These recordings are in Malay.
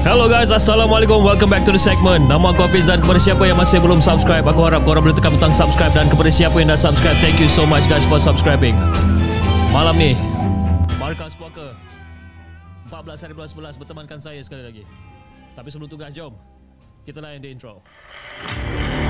Hello guys, Assalamualaikum. Welcome back to the segment. Nama aku Hafiz dan kepada siapa yang masih belum subscribe Aku harap korang boleh tekan butang subscribe. Dan kepada siapa yang dah subscribe Thank you so much guys for subscribing. Malam ni Markas Poker 14 hari 11 bertemankan saya sekali lagi. Tapi sebelum tu guys, jom Kita layan the intro Intro.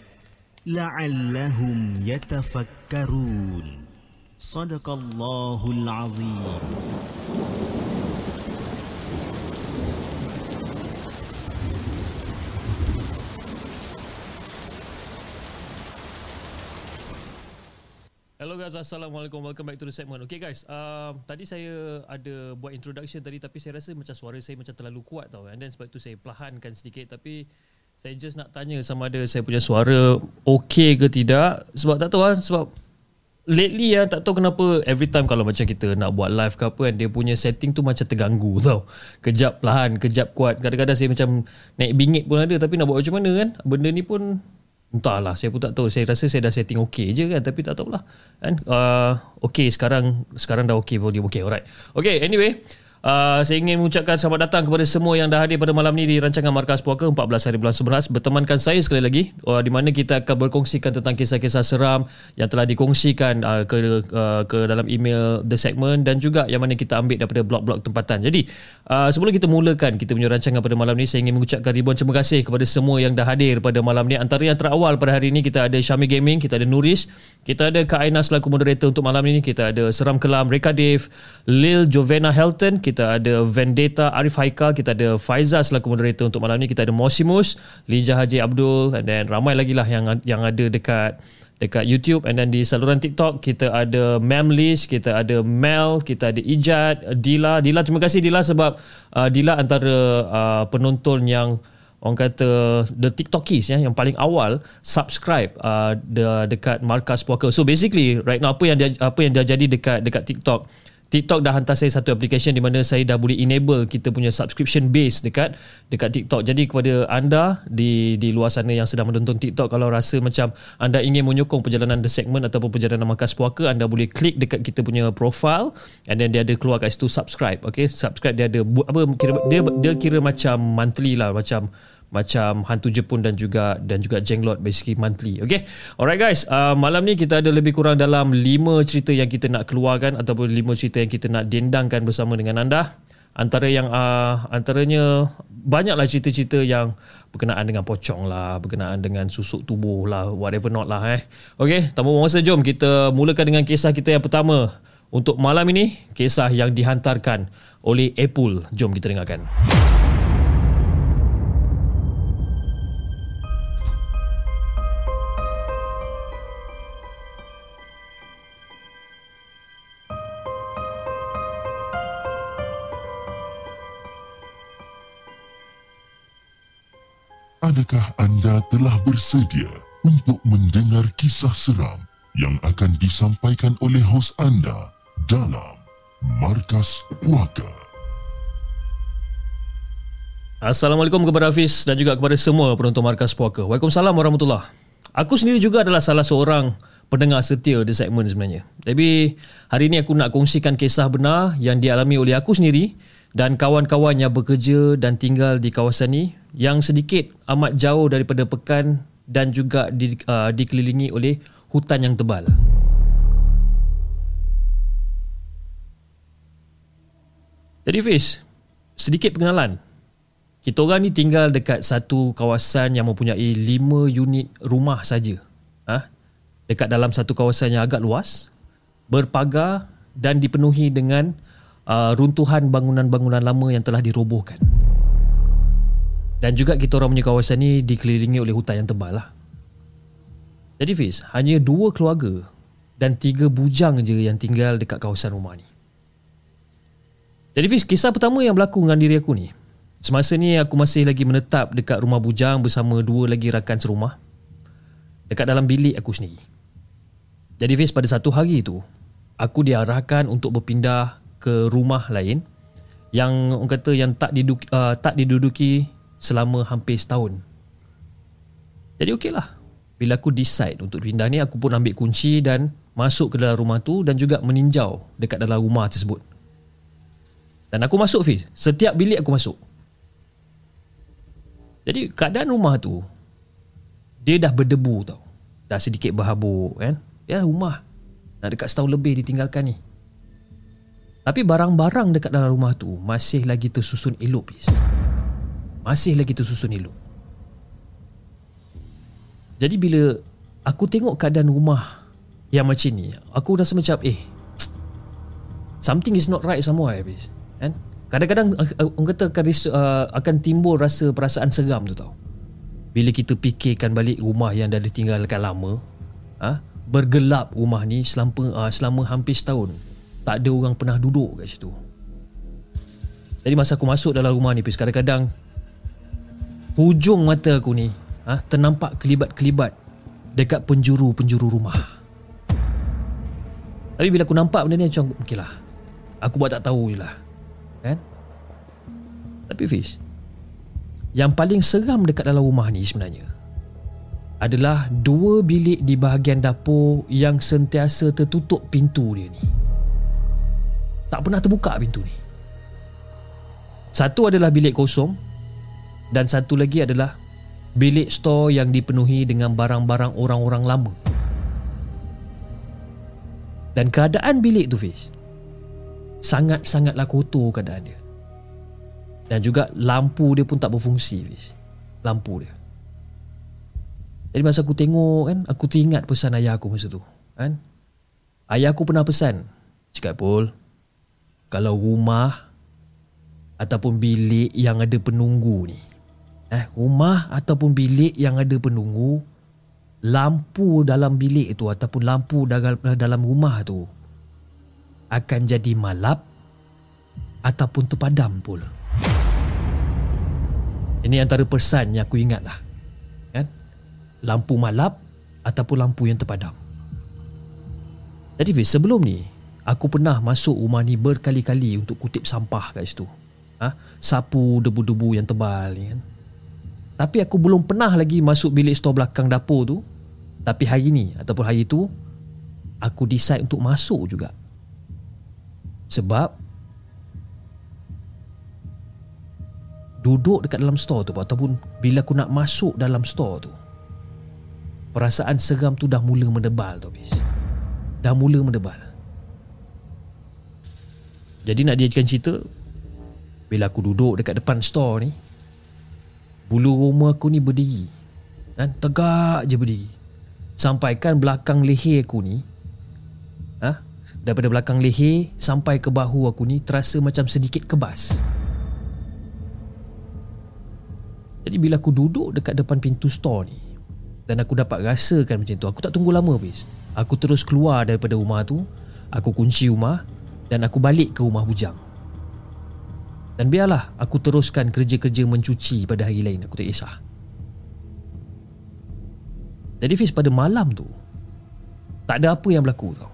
la'allahum yatafakkarun sadaqallahul azim Hello guys, Assalamualaikum. Welcome back to the segment. Okay guys, um, tadi saya ada buat introduction tadi tapi saya rasa macam suara saya macam terlalu kuat tau. And then sebab tu saya perlahankan sedikit tapi saya just nak tanya sama ada saya punya suara okay ke tidak. Sebab tak tahu lah, sebab lately ya tak tahu kenapa every time kalau macam kita nak buat live ke apa kan dia punya setting tu macam terganggu tau. Kejap perlahan, kejap kuat. Kadang-kadang saya macam naik bingit pun ada tapi nak buat macam mana kan? Benda ni pun Entahlah, saya pun tak tahu. Saya rasa saya dah setting okay je kan. Tapi tak tahulah. Kan? Uh, okay, sekarang sekarang dah okay volume. Okay, alright. Okay, anyway. Uh, saya ingin mengucapkan selamat datang kepada semua yang dah hadir pada malam ni di rancangan Markas Puaka 14 hari bulan 11 bertemankan saya sekali lagi uh, di mana kita akan berkongsikan tentang kisah-kisah seram yang telah dikongsikan uh, ke uh, ke dalam email The Segment dan juga yang mana kita ambil daripada blog-blog tempatan. Jadi uh, sebelum kita mulakan kita punya rancangan pada malam ni saya ingin mengucapkan ribuan terima kasih kepada semua yang dah hadir pada malam ni. Antara yang terawal pada hari ini kita ada Syami Gaming, kita ada Nuris, kita ada Kak Aina selaku moderator untuk malam ini, kita ada Seram Kelam, Reka Dave, Lil Jovena Helton, kita ada Vendetta Arif Haikal, kita ada Faiza selaku moderator untuk malam ini, kita ada Mosimus, Lijah Haji Abdul and then ramai lagi lah yang yang ada dekat dekat YouTube and then di saluran TikTok kita ada Memlish, kita ada Mel, kita ada Ijat, Dila. Dila terima kasih Dila sebab uh, Dila antara uh, penonton yang orang kata the TikTokies ya yang paling awal subscribe uh, de, dekat markas puaka. So basically right now apa yang dia apa yang dia jadi dekat dekat TikTok TikTok dah hantar saya satu application di mana saya dah boleh enable kita punya subscription base dekat dekat TikTok. Jadi kepada anda di di luar sana yang sedang menonton TikTok kalau rasa macam anda ingin menyokong perjalanan The Segment ataupun perjalanan Markas Puaka, anda boleh klik dekat kita punya profile and then dia ada keluar kat situ subscribe. Okay, subscribe dia ada apa kira dia dia kira macam monthly lah macam macam hantu Jepun dan juga dan juga jenglot basically monthly. Okay. Alright guys, uh, malam ni kita ada lebih kurang dalam 5 cerita yang kita nak keluarkan ataupun 5 cerita yang kita nak dendangkan bersama dengan anda. Antara yang uh, antaranya banyaklah cerita-cerita yang berkenaan dengan pocong lah, berkenaan dengan susuk tubuh lah, whatever not lah eh. Okay, tanpa masa jom kita mulakan dengan kisah kita yang pertama. Untuk malam ini, kisah yang dihantarkan oleh Apple. Jom kita dengarkan. Adakah anda telah bersedia untuk mendengar kisah seram yang akan disampaikan oleh hos anda dalam Markas Puaka? Assalamualaikum kepada Hafiz dan juga kepada semua penonton Markas Puaka. Waalaikumsalam warahmatullahi Aku sendiri juga adalah salah seorang pendengar setia di segmen sebenarnya. Tapi hari ini aku nak kongsikan kisah benar yang dialami oleh aku sendiri dan kawan-kawan yang bekerja dan tinggal di kawasan ini yang sedikit amat jauh daripada pekan dan juga di, uh, dikelilingi oleh hutan yang tebal. Jadi Fiz, sedikit pengenalan. Kita orang ni tinggal dekat satu kawasan yang mempunyai 5 unit rumah saja. Ha? Dekat dalam satu kawasan yang agak luas, berpagar dan dipenuhi dengan uh, runtuhan bangunan-bangunan lama yang telah dirobohkan. Dan juga kita orang punya kawasan ni dikelilingi oleh hutan yang tebal lah. Jadi Fiz, hanya dua keluarga dan tiga bujang je yang tinggal dekat kawasan rumah ni. Jadi Fiz, kisah pertama yang berlaku dengan diri aku ni Semasa ni aku masih lagi menetap dekat rumah bujang bersama dua lagi rakan serumah dekat dalam bilik aku sendiri. Jadi Fiz pada satu hari itu aku diarahkan untuk berpindah ke rumah lain yang orang kata yang tak diduki, uh, tak diduduki selama hampir setahun. Jadi okeylah. Bila aku decide untuk pindah ni aku pun ambil kunci dan masuk ke dalam rumah tu dan juga meninjau dekat dalam rumah tersebut. Dan aku masuk Fiz. Setiap bilik aku masuk. Jadi keadaan rumah tu dia dah berdebu tau. Dah sedikit berhabuk kan. Ya rumah nak dekat setahun lebih ditinggalkan ni. Tapi barang-barang dekat dalam rumah tu masih lagi tersusun elok bis. Masih lagi tersusun elok. Jadi bila aku tengok keadaan rumah yang macam ni, aku rasa macam eh something is not right somewhere bis. Kan? Kadang-kadang uh, uh, orang kata akan, uh, akan timbul rasa perasaan seram tu tau. Bila kita fikirkan balik rumah yang dah ditinggalkan lama, ha? bergelap rumah ni selama, uh, selama hampir setahun. Tak ada orang pernah duduk kat situ. Jadi masa aku masuk dalam rumah ni, kadang-kadang hujung mata aku ni ha? ternampak kelibat-kelibat dekat penjuru-penjuru rumah. Tapi bila aku nampak benda ni macam, okey lah. Aku buat tak tahu je lah. Kan? Tapi Fiz Yang paling seram dekat dalam rumah ni sebenarnya Adalah dua bilik di bahagian dapur Yang sentiasa tertutup pintu dia ni Tak pernah terbuka pintu ni Satu adalah bilik kosong Dan satu lagi adalah Bilik store yang dipenuhi dengan barang-barang orang-orang lama Dan keadaan bilik tu Fiz sangat-sangatlah kotor keadaan dia. Dan juga lampu dia pun tak berfungsi, Fiz. Lampu dia. Jadi masa aku tengok kan, aku teringat pesan ayah aku masa tu. Kan? Ayah aku pernah pesan, cakap Paul, kalau rumah ataupun bilik yang ada penunggu ni, eh, rumah ataupun bilik yang ada penunggu, lampu dalam bilik itu ataupun lampu dalam, dalam rumah tu akan jadi malap ataupun terpadam pula. Ini antara pesan yang aku ingat lah. Kan? Lampu malap ataupun lampu yang terpadam. Jadi Fiz, sebelum ni, aku pernah masuk rumah ni berkali-kali untuk kutip sampah kat situ. Ha? Sapu debu-debu yang tebal ni kan. Tapi aku belum pernah lagi masuk bilik stor belakang dapur tu. Tapi hari ni ataupun hari tu, aku decide untuk masuk juga. Sebab Duduk dekat dalam store tu Ataupun bila aku nak masuk dalam store tu Perasaan seram tu dah mula mendebal tu bis Dah mula mendebal Jadi nak dijadikan cerita Bila aku duduk dekat depan store ni Bulu rumah aku ni berdiri kan? Tegak je berdiri Sampaikan belakang leher aku ni ha? Daripada belakang leher sampai ke bahu aku ni terasa macam sedikit kebas. Jadi bila aku duduk dekat depan pintu store ni dan aku dapat rasakan macam tu, aku tak tunggu lama bis. Aku terus keluar daripada rumah tu, aku kunci rumah dan aku balik ke rumah bujang. Dan biarlah aku teruskan kerja-kerja mencuci pada hari lain, aku tak kisah. Jadi Fiz pada malam tu Tak ada apa yang berlaku tau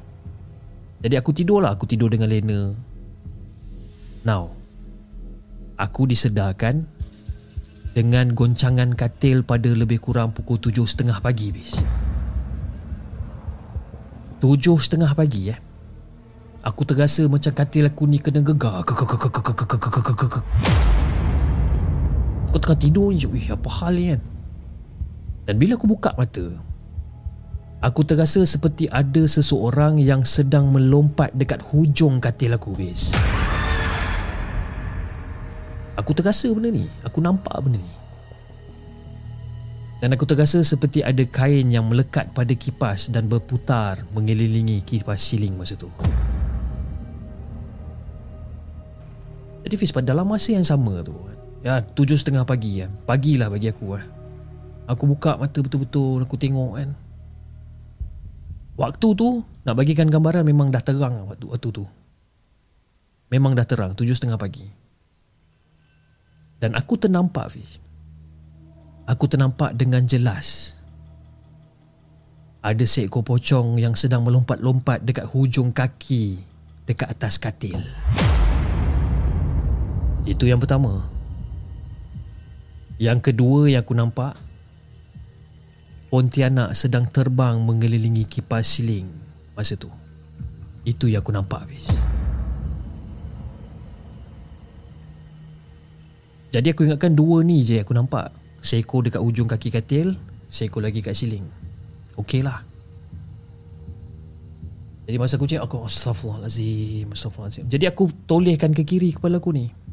jadi aku tidur lah Aku tidur dengan Lena Now Aku disedarkan Dengan goncangan katil Pada lebih kurang pukul tujuh setengah pagi bis Tujuh setengah pagi eh Aku terasa macam katil aku ni kena gegar. Aku tengah tidur je. Wih, apa hal ni kan? Dan bila aku buka mata, aku terasa seperti ada seseorang yang sedang melompat dekat hujung katil aku, bis. Aku terasa benda ni. Aku nampak benda ni. Dan aku terasa seperti ada kain yang melekat pada kipas dan berputar mengelilingi kipas siling masa tu. Jadi Fiz pada dalam masa yang sama tu Ya tujuh setengah pagi ya. Pagilah bagi aku ya. Aku buka mata betul-betul Aku tengok kan. Waktu tu Nak bagikan gambaran Memang dah terang waktu, waktu tu. Memang dah terang Tujuh setengah pagi. Dan aku ternampak Fiz Aku ternampak dengan jelas. Ada seekor pocong Yang sedang melompat-lompat Dekat hujung kaki Dekat atas katil Dekat atas katil. Itu yang pertama. Yang kedua yang aku nampak Pontianak sedang terbang mengelilingi kipas siling masa tu. Itu yang aku nampak habis. Jadi aku ingatkan dua ni je aku nampak. Seekor dekat ujung kaki katil, seekor lagi kat siling. Okey lah. Jadi masa aku cakap, aku astaghfirullahalazim, astaghfirullahalazim. Jadi aku tolehkan ke kiri kepala aku ni.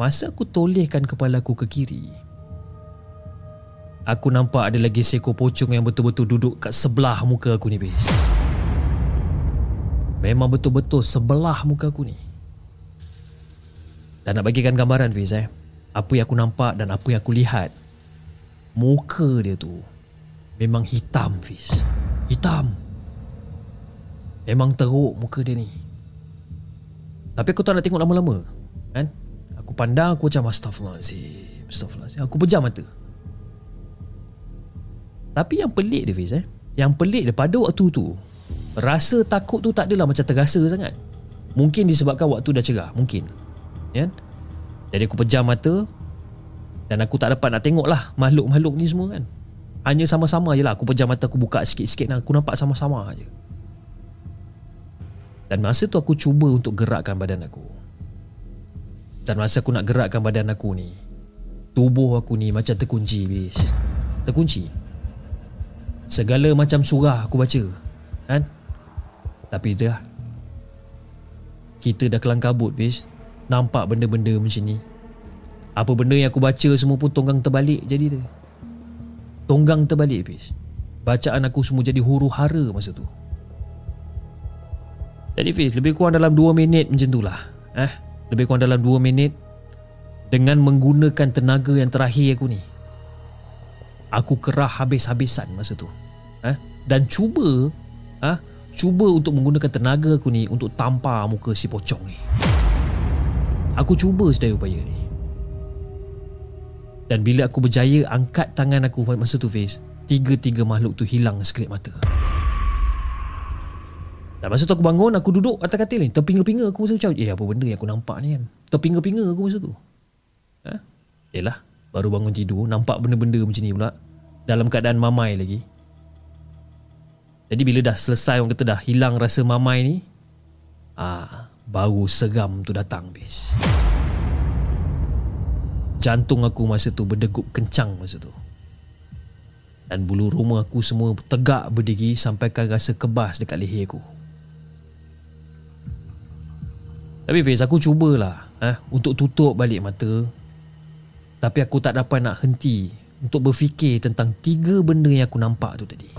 Masa aku tolehkan kepala aku ke kiri Aku nampak ada lagi seekor pocong yang betul-betul duduk kat sebelah muka aku ni bis. Memang betul-betul sebelah muka aku ni. Dan nak bagikan gambaran Fiz eh? Apa yang aku nampak dan apa yang aku lihat Muka dia tu Memang hitam Fiz. Hitam. Memang teruk muka dia ni. Tapi aku tak nak tengok lama-lama. Aku pandang aku macam Astaghfirullahaladzim Astaghfirullahaladzim. Aku pejam mata. Tapi yang pelik dia Fiz eh. Yang pelik daripada waktu tu Rasa takut tu tak adalah macam terasa sangat. Mungkin disebabkan waktu dah cerah Mungkin. Ya kan? Jadi aku pejam mata Dan aku tak dapat nak tengok lah Makhluk-makhluk ni semua kan. Hanya sama-sama je lah. Aku pejam mata aku buka sikit-sikit dan Aku nampak sama-sama je Dan masa tu aku cuba untuk gerakkan badan aku. Dan masa aku nak gerakkan badan aku ni. Tubuh aku ni macam terkunci bis. Terkunci. Segala macam surah aku baca Kan? Tapi dah. Kita dah kelangkabut bis. Nampak benda-benda macam ni. Apa benda yang aku baca semua pun tonggang terbalik jadi dia. Tonggang terbalik bis. Bacaan aku semua jadi huru hara masa tu. Jadi Fiz, lebih kurang dalam 2 minit macam tu lah Eh, lebih kurang dalam 2 minit dengan menggunakan tenaga yang terakhir aku ni aku kerah habis-habisan masa tu Ha? dan cuba ha? cuba untuk menggunakan tenaga aku ni untuk tampar muka si pocong ni aku cuba sedaya upaya ni dan bila aku berjaya angkat tangan aku masa tu Fiz tiga-tiga makhluk tu hilang sekelip mata dan masa tu aku bangun Aku duduk atas katil ni Terpinga-pinga aku masa macam Eh apa benda yang aku nampak ni kan Terpinga-pinga aku masa tu Ha? Yelah Baru bangun tidur Nampak benda-benda macam ni pula Dalam keadaan mamai lagi Jadi bila dah selesai Orang kata dah hilang rasa mamai ni ah, Baru seram tu datang bis. Jantung aku masa tu Berdegup kencang masa tu dan bulu rumah aku semua tegak berdiri sampaikan rasa kebas dekat leher aku. Tapi Fiz aku cubalah eh, Untuk tutup balik mata. Tapi aku tak dapat nak henti Untuk berfikir tentang tiga benda yang aku nampak tu tadi.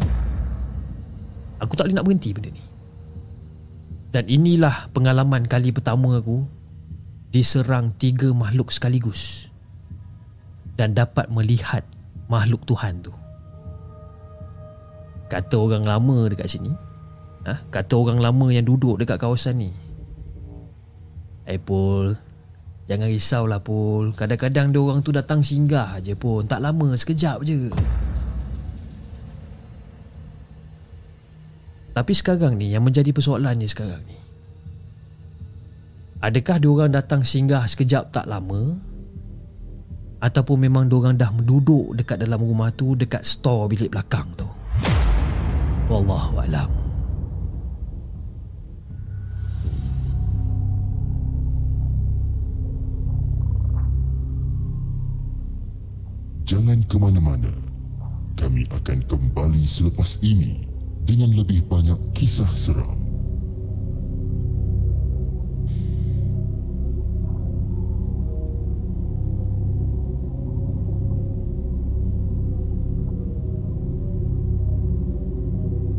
Aku tak boleh nak berhenti benda ni. Dan inilah pengalaman kali pertama aku Diserang tiga makhluk sekaligus Dan dapat melihat makhluk Tuhan tu. Kata orang lama dekat sini ah, Kata orang lama yang duduk dekat kawasan ni Eh Paul Jangan risaulah Paul. Kadang-kadang dia orang tu datang singgah je pun Tak lama sekejap je. Tapi sekarang ni yang menjadi persoalan ni sekarang ni. Adakah diorang datang singgah sekejap tak lama? Ataupun memang diorang dah duduk dekat dalam rumah tu Dekat store bilik belakang tu? Wallahualam jangan ke mana-mana. Kami akan kembali selepas ini dengan lebih banyak kisah seram.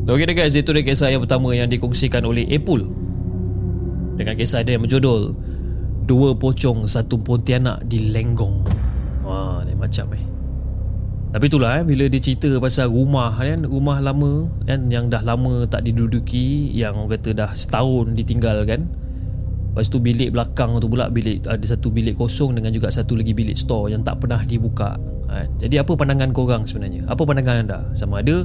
Okey dah guys, itu dia kisah yang pertama yang dikongsikan oleh Apple Dengan kisah dia yang berjudul Dua pocong, satu pontianak di lenggong Wah, ni macam eh tapi itulah eh, bila dia cerita pasal rumah kan Rumah lama kan yang dah lama tak diduduki Yang orang kata dah setahun ditinggal kan Lepas tu bilik belakang tu pula bilik ada satu bilik kosong dengan juga satu lagi bilik store yang tak pernah dibuka. Ha, jadi apa pandangan korang sebenarnya? Apa pandangan anda? Sama ada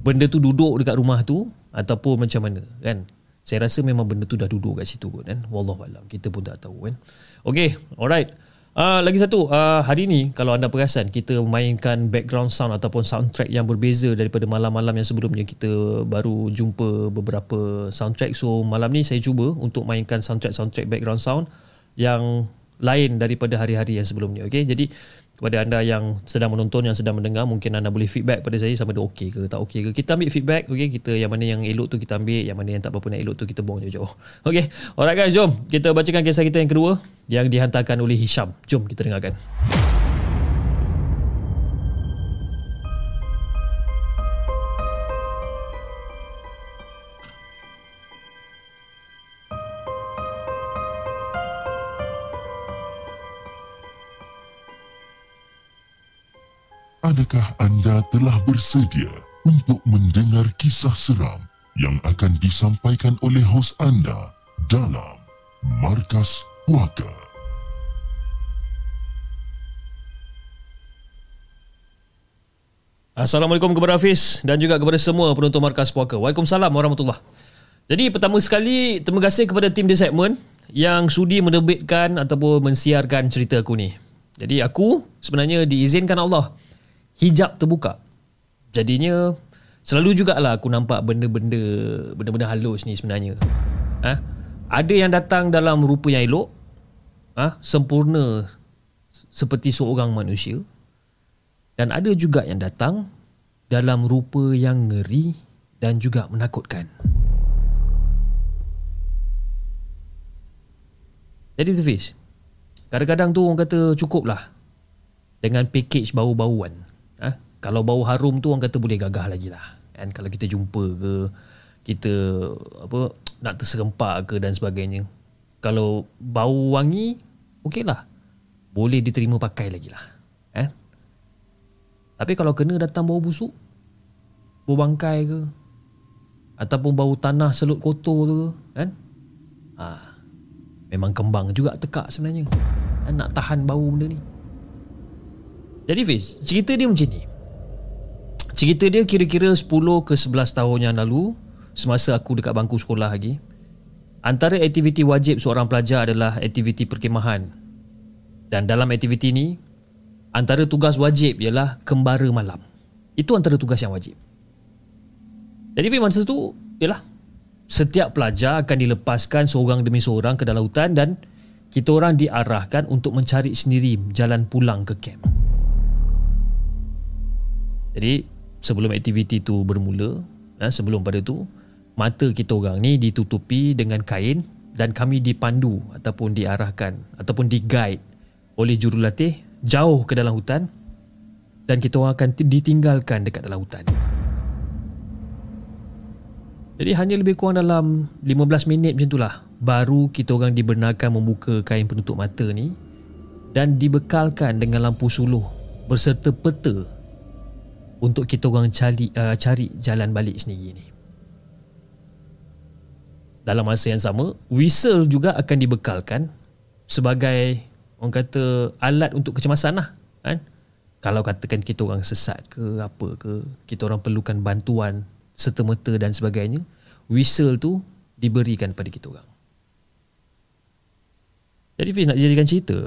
benda tu duduk dekat rumah tu ataupun macam mana kan? Saya rasa memang benda tu dah duduk kat situ kan. Wallahualam kita pun tak tahu kan. Okay, alright. Uh, lagi satu, uh, hari ni kalau anda perasan kita mainkan background sound ataupun soundtrack yang berbeza daripada malam-malam yang sebelumnya kita baru jumpa beberapa soundtrack. So malam ni saya cuba untuk mainkan soundtrack-soundtrack background sound yang lain daripada hari-hari yang sebelumnya. Okay, jadi kepada anda yang sedang menonton yang sedang mendengar mungkin anda boleh feedback pada saya sama ada okey ke tak okey ke. Kita ambil feedback okey? Kita yang mana yang elok tu kita ambil yang mana yang tak berapa nak elok tu kita buang jauh-jauh. Okey? Alright guys jom kita bacakan kisah kita yang kedua yang dihantarkan oleh Hisham. Jom kita dengarkan Adakah anda telah bersedia untuk mendengar kisah seram yang akan disampaikan oleh hos anda dalam Markas Puaka? Assalamualaikum kepada Hafiz dan juga kepada semua penonton Markas Puaka. Waalaikumsalam warahmatullahi Jadi pertama sekali terima kasih kepada tim di segmen yang sudi menerbitkan ataupun mensiarkan cerita aku ni. Jadi aku sebenarnya diizinkan Allah hijab terbuka. Jadinya selalu jugalah aku nampak benda-benda benda-benda halus ni sebenarnya. Ha? Ada yang datang dalam rupa yang elok, ha? sempurna seperti seorang manusia. Dan ada juga yang datang dalam rupa yang ngeri dan juga menakutkan. Jadi tu Fiz, kadang-kadang tu orang kata cukup lah dengan package bau-bauan kalau bau harum tu orang kata boleh gagah lagi lah kan kalau kita jumpa ke kita apa nak terserempak ke dan sebagainya. Kalau bau wangi okey lah boleh diterima pakai lagi lah kan tapi kalau kena datang bau busuk bau bangkai ke ataupun bau tanah selut kotor tu kan? Ha, memang kembang juga tekak sebenarnya. Kan? nak tahan bau benda ni. Jadi Fiz cerita dia macam ni Cerita dia kira-kira 10 ke 11 tahun yang lalu Semasa aku dekat bangku sekolah lagi Antara aktiviti wajib seorang pelajar adalah aktiviti perkemahan Dan dalam aktiviti ni Antara tugas wajib ialah kembara malam. Itu antara tugas yang wajib. Jadi firman masa tu ialah Setiap pelajar akan dilepaskan seorang demi seorang ke dalam hutan Dan kita orang diarahkan untuk mencari sendiri jalan pulang ke camp. Jadi sebelum aktiviti tu bermula eh, sebelum pada tu mata kita orang ni ditutupi dengan kain dan kami dipandu ataupun diarahkan ataupun diguide oleh jurulatih jauh ke dalam hutan dan kita orang akan ditinggalkan dekat dalam hutan. Jadi hanya lebih kurang dalam 15 minit macam itulah baru kita orang dibenarkan membuka kain penutup mata ni dan dibekalkan dengan lampu suluh berserta peta untuk kita orang cari uh, cari jalan balik sendiri ni. Dalam masa yang sama, whistle juga akan dibekalkan sebagai orang kata alat untuk kecemasan lah kan. Kalau katakan kita orang sesat ke apa ke, kita orang perlukan bantuan serta-merta dan sebagainya, whistle tu diberikan pada kita orang. Jadi Fiz nak jadikan cerita,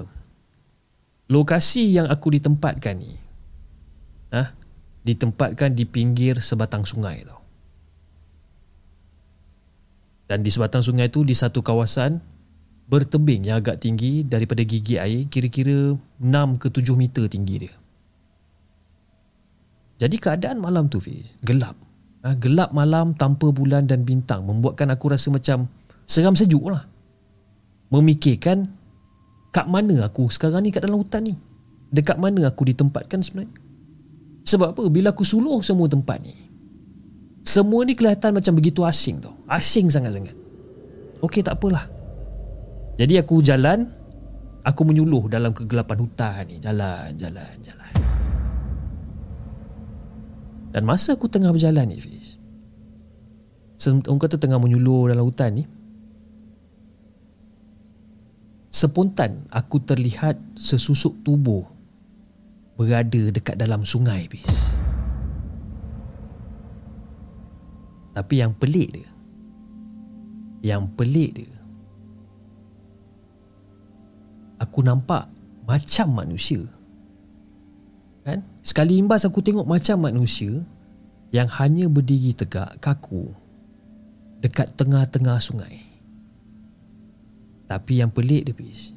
lokasi yang aku ditempatkan ni, ah, ditempatkan di pinggir sebatang sungai tau. Dan di sebatang sungai itu di satu kawasan bertebing yang agak tinggi daripada gigi air kira-kira 6 ke 7 meter tinggi dia. Jadi keadaan malam tu Fiz, gelap. Ha, gelap malam tanpa bulan dan bintang membuatkan aku rasa macam seram sejuk lah. Memikirkan kat mana aku sekarang ni kat dalam hutan ni. Dekat mana aku ditempatkan sebenarnya. Sebab apa? Bila aku suluh semua tempat ni Semua ni kelihatan macam begitu asing tau. Asing sangat-sangat. Okey tak apalah. Jadi aku jalan Aku menyuluh dalam kegelapan hutan ni. Jalan, jalan, jalan. Dan masa aku tengah berjalan ni Fiz Orang kata tengah menyuluh dalam hutan ni Sepontan aku terlihat sesusuk tubuh berada dekat dalam sungai bis. Tapi yang pelik dia Yang pelik dia Aku nampak Macam manusia. Kan? Sekali imbas aku tengok macam manusia Yang hanya berdiri tegak Kaku Dekat tengah-tengah sungai. Tapi yang pelik dia bis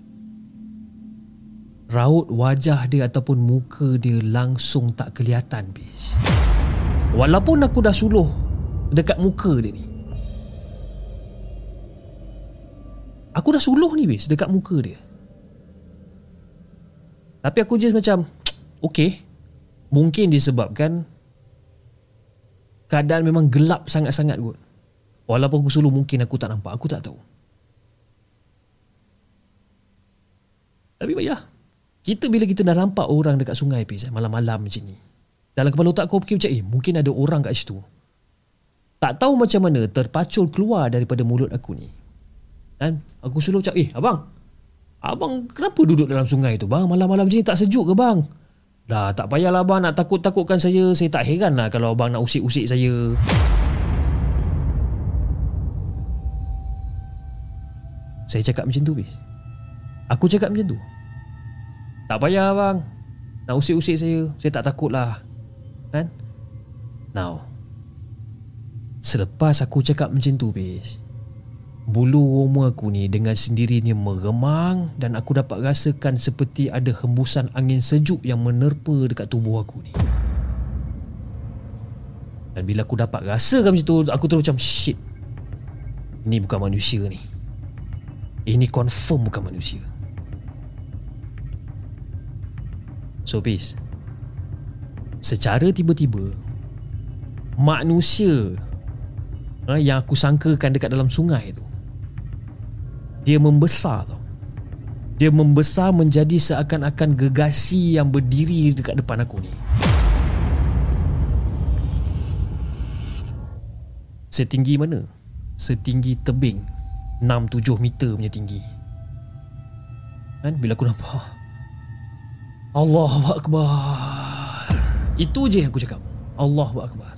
Raut wajah dia ataupun muka dia langsung tak kelihatan bis Walaupun aku dah suluh dekat muka dia ni. Aku dah suluh ni bis dekat muka dia. Tapi aku just macam okay. Mungkin disebabkan keadaan memang gelap sangat-sangat kot. Walaupun aku suluh mungkin aku tak nampak. Aku tak tahu. Tapi ya, kita bila kita dah nampak orang dekat sungai pis, malam-malam macam ni. Dalam kepala otak aku fikir macam eh mungkin ada orang kat situ. Tak tahu macam mana terpacul keluar daripada mulut aku ni. Dan aku suruh cakap, eh abang, abang kenapa duduk dalam sungai tu bang? Malam-malam macam ni tak sejuk ke bang? Dah tak payahlah abang nak takut-takutkan saya. Saya tak heran lah kalau abang nak usik-usik saya. Saya cakap macam tu bis. Aku cakap macam tu. Tak payah abang. Nak usik-usik saya. Saya tak takut lah. Kan? Now, Selepas aku cakap macam tu bis Bulu roma aku ni dengan sendirinya meremang Dan aku dapat rasakan seperti ada hembusan angin sejuk yang menerpa dekat tubuh aku ni Dan bila aku dapat rasakan macam tu Aku terus macam shit Ini bukan manusia ni Ini confirm bukan manusia So peace Secara tiba-tiba Manusia ha, yang aku sangkakan dekat dalam sungai tu dia membesar tau. Dia membesar menjadi seakan-akan gegasi yang berdiri dekat depan aku ni. Setinggi mana? Setinggi tebing 6-7 meter punya tinggi. Kan bila aku nampak Allah Akbar itu je yang aku cakap Allah Akbar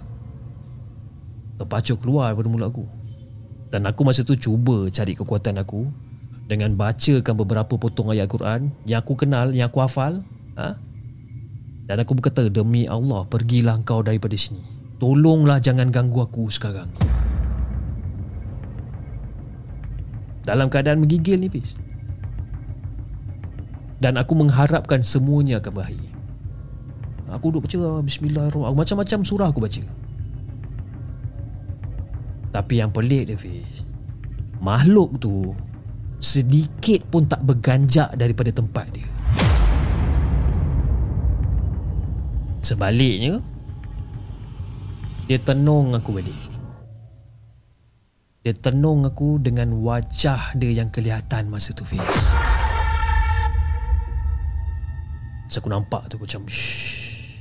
terpacu keluar daripada mulut aku. Dan aku masa tu cuba cari kekuatan aku dengan bacakan beberapa potong ayat Quran yang aku kenal, yang aku hafal. Ha? Dan aku berkata, demi Allah, pergilah kau daripada sini. Tolonglah jangan ganggu aku sekarang. Dalam keadaan menggigil ni, Pis. Dan aku mengharapkan semuanya akan berakhir. Aku duduk baca Bismillahirrahmanirrahim. Macam-macam surah aku baca. Tapi yang pelik dia Fiz Makhluk tu Sedikit pun tak berganjak daripada tempat dia Sebaliknya Dia tenung aku balik Dia tenung aku dengan wajah dia yang kelihatan masa tu Fiz Masa aku nampak tu aku macam Shh.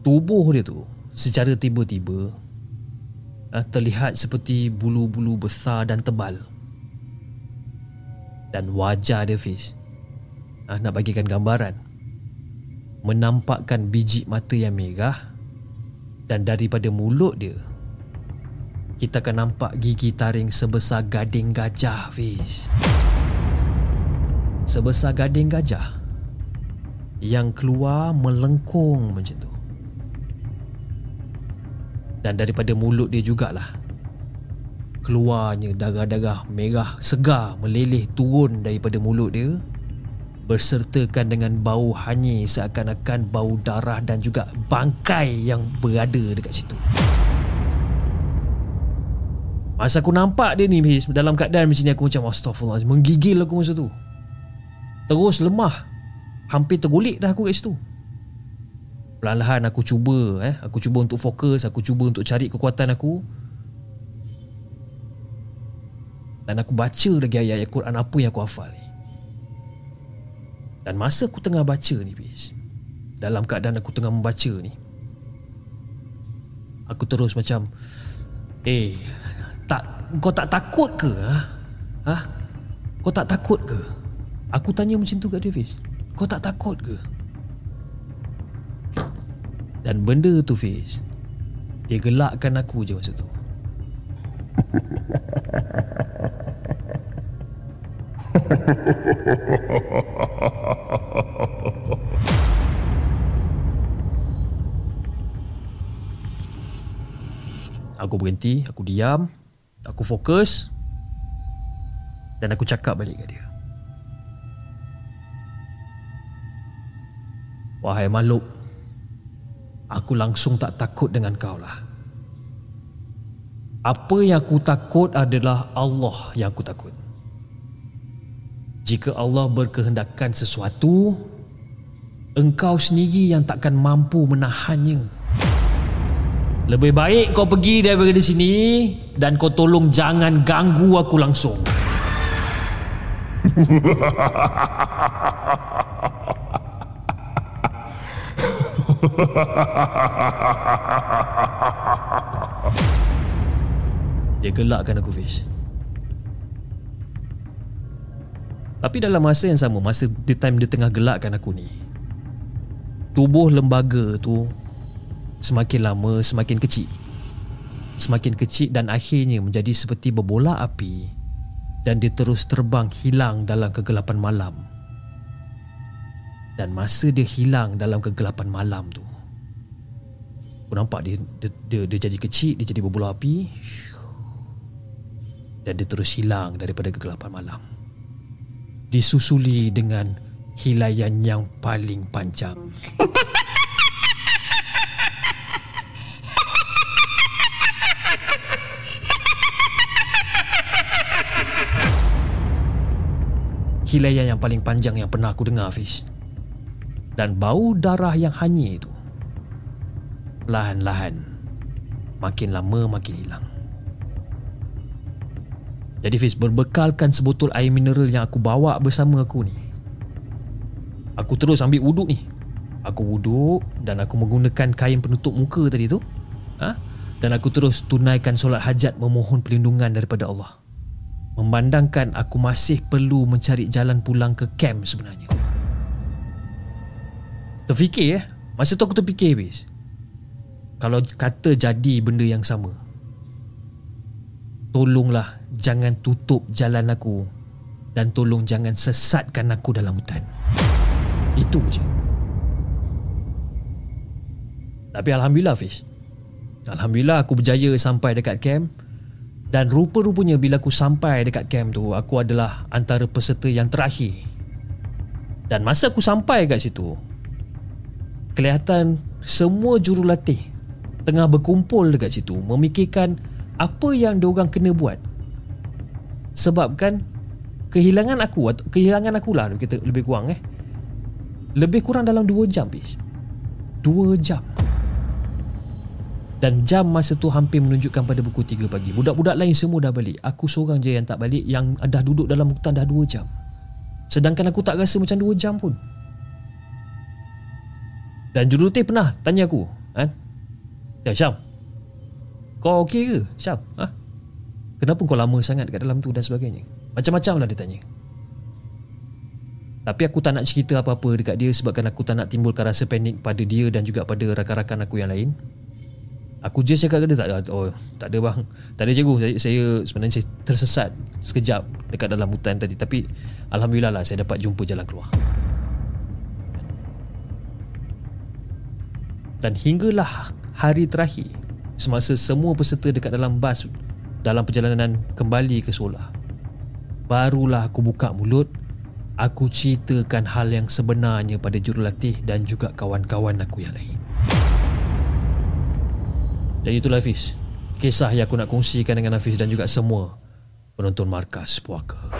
Tubuh dia tu Secara tiba-tiba uh, terlihat seperti bulu-bulu besar dan tebal. Dan wajah dia Fiz uh, nak bagikan gambaran menampakkan biji mata yang merah dan daripada mulut dia kita akan nampak gigi taring sebesar gading gajah Fiz. Sebesar gading gajah yang keluar melengkung macam tu. Dan daripada mulut dia jugalah Keluarnya darah-darah merah segar meleleh turun daripada mulut dia Bersertakan dengan bau hanyir seakan-akan bau darah dan juga bangkai yang berada dekat situ. Masa aku nampak dia ni dalam keadaan macam ni aku macam astagfirullah Menggigil aku masa tu Terus lemah. Hampir tergulik dah aku kat situ Perlahan-lahan aku cuba eh, Aku cuba untuk fokus Aku cuba untuk cari kekuatan aku. Dan aku baca lagi ayat-ayat Quran Apa yang aku hafal ni. Dan masa aku tengah baca ni Fiz Dalam keadaan aku tengah membaca ni Aku terus macam Eh tak Kau tak takut ke ha? Kau tak takut ke Aku tanya macam tu kat dia Fiz Kau tak takut ke? Dan benda tu Fiz Dia gelakkan aku je masa tu. Aku berhenti, aku diam, aku fokus dan aku cakap balik ke dia. Wahai makhluk, aku langsung tak takut dengan kau lah. Apa yang aku takut adalah Allah yang aku takut. Jika Allah berkehendakkan sesuatu, engkau sendiri yang takkan mampu menahannya. Lebih baik kau pergi daripada sini dan kau tolong jangan ganggu aku langsung. Dia gelakkan aku Fish. Tapi dalam masa yang sama Masa the time dia tengah gelakkan aku ni Tubuh lembaga tu Semakin lama semakin kecil. Semakin kecil dan akhirnya menjadi seperti berbola api Dan dia terus terbang hilang dalam kegelapan malam Dan masa dia hilang dalam kegelapan malam tu Aku nampak dia, dia, dia, dia jadi kecil Dia jadi berbola api Dan dia terus hilang daripada kegelapan malam. Disusuli dengan hilayan yang paling panjang. Hilayan yang paling panjang yang pernah aku dengar Fish Dan bau darah yang hanyir itu. Lahan-lahan Makin lama makin hilang. Jadi Fiz berbekalkan sebotol air mineral yang aku bawa bersama aku ni. Aku terus ambil wuduk ni. Aku wuduk dan aku menggunakan kain penutup muka tadi tu. Ha? Dan aku terus tunaikan solat hajat memohon perlindungan daripada Allah. Memandangkan aku masih perlu mencari jalan pulang ke camp sebenarnya Terfikir eh? Masa tu aku terfikir habis Kalau kata jadi benda yang sama Tolonglah jangan tutup jalan aku Dan tolong jangan sesatkan aku dalam hutan. Itu je. Tapi Alhamdulillah Fish Alhamdulillah aku berjaya sampai dekat camp dan rupa-rupanya bila aku sampai dekat camp tu Aku adalah antara peserta yang terakhir. Dan masa aku sampai kat situ Kelihatan semua jurulatih Tengah berkumpul dekat situ Memikirkan apa yang diorang kena buat Sebabkan Kehilangan aku Kehilangan aku lah kita lebih kurang eh Lebih kurang dalam 2 jam 2 jam dan jam masa tu hampir menunjukkan pada pukul 3 pagi. Budak-budak lain semua dah balik. Aku seorang je yang tak balik yang dah duduk dalam hutan dah 2 jam. Sedangkan aku tak rasa macam 2 jam pun. Dan jurulatih pernah tanya aku, kan? Ya Syam. Kau okey ke, Syam? Ha? Kenapa kau lama sangat kat dalam tu dan sebagainya? Macam-macam lah dia tanya. Tapi aku tak nak cerita apa-apa dekat dia sebabkan aku tak nak timbulkan rasa panik pada dia dan juga pada rakan-rakan aku yang lain. Aku just cakap ke dia tak ada oh tak ada bang. Tak ada cikgu saya, saya sebenarnya saya tersesat sekejap dekat dalam hutan tadi tapi alhamdulillah lah saya dapat jumpa jalan keluar. Dan hinggalah hari terakhir semasa semua peserta dekat dalam bas dalam perjalanan kembali ke Solah. Barulah aku buka mulut Aku ceritakan hal yang sebenarnya pada jurulatih dan juga kawan-kawan aku yang lain. Dan itulah Hafiz Kisah yang aku nak kongsikan dengan Hafiz dan juga semua Penonton Markas Puaka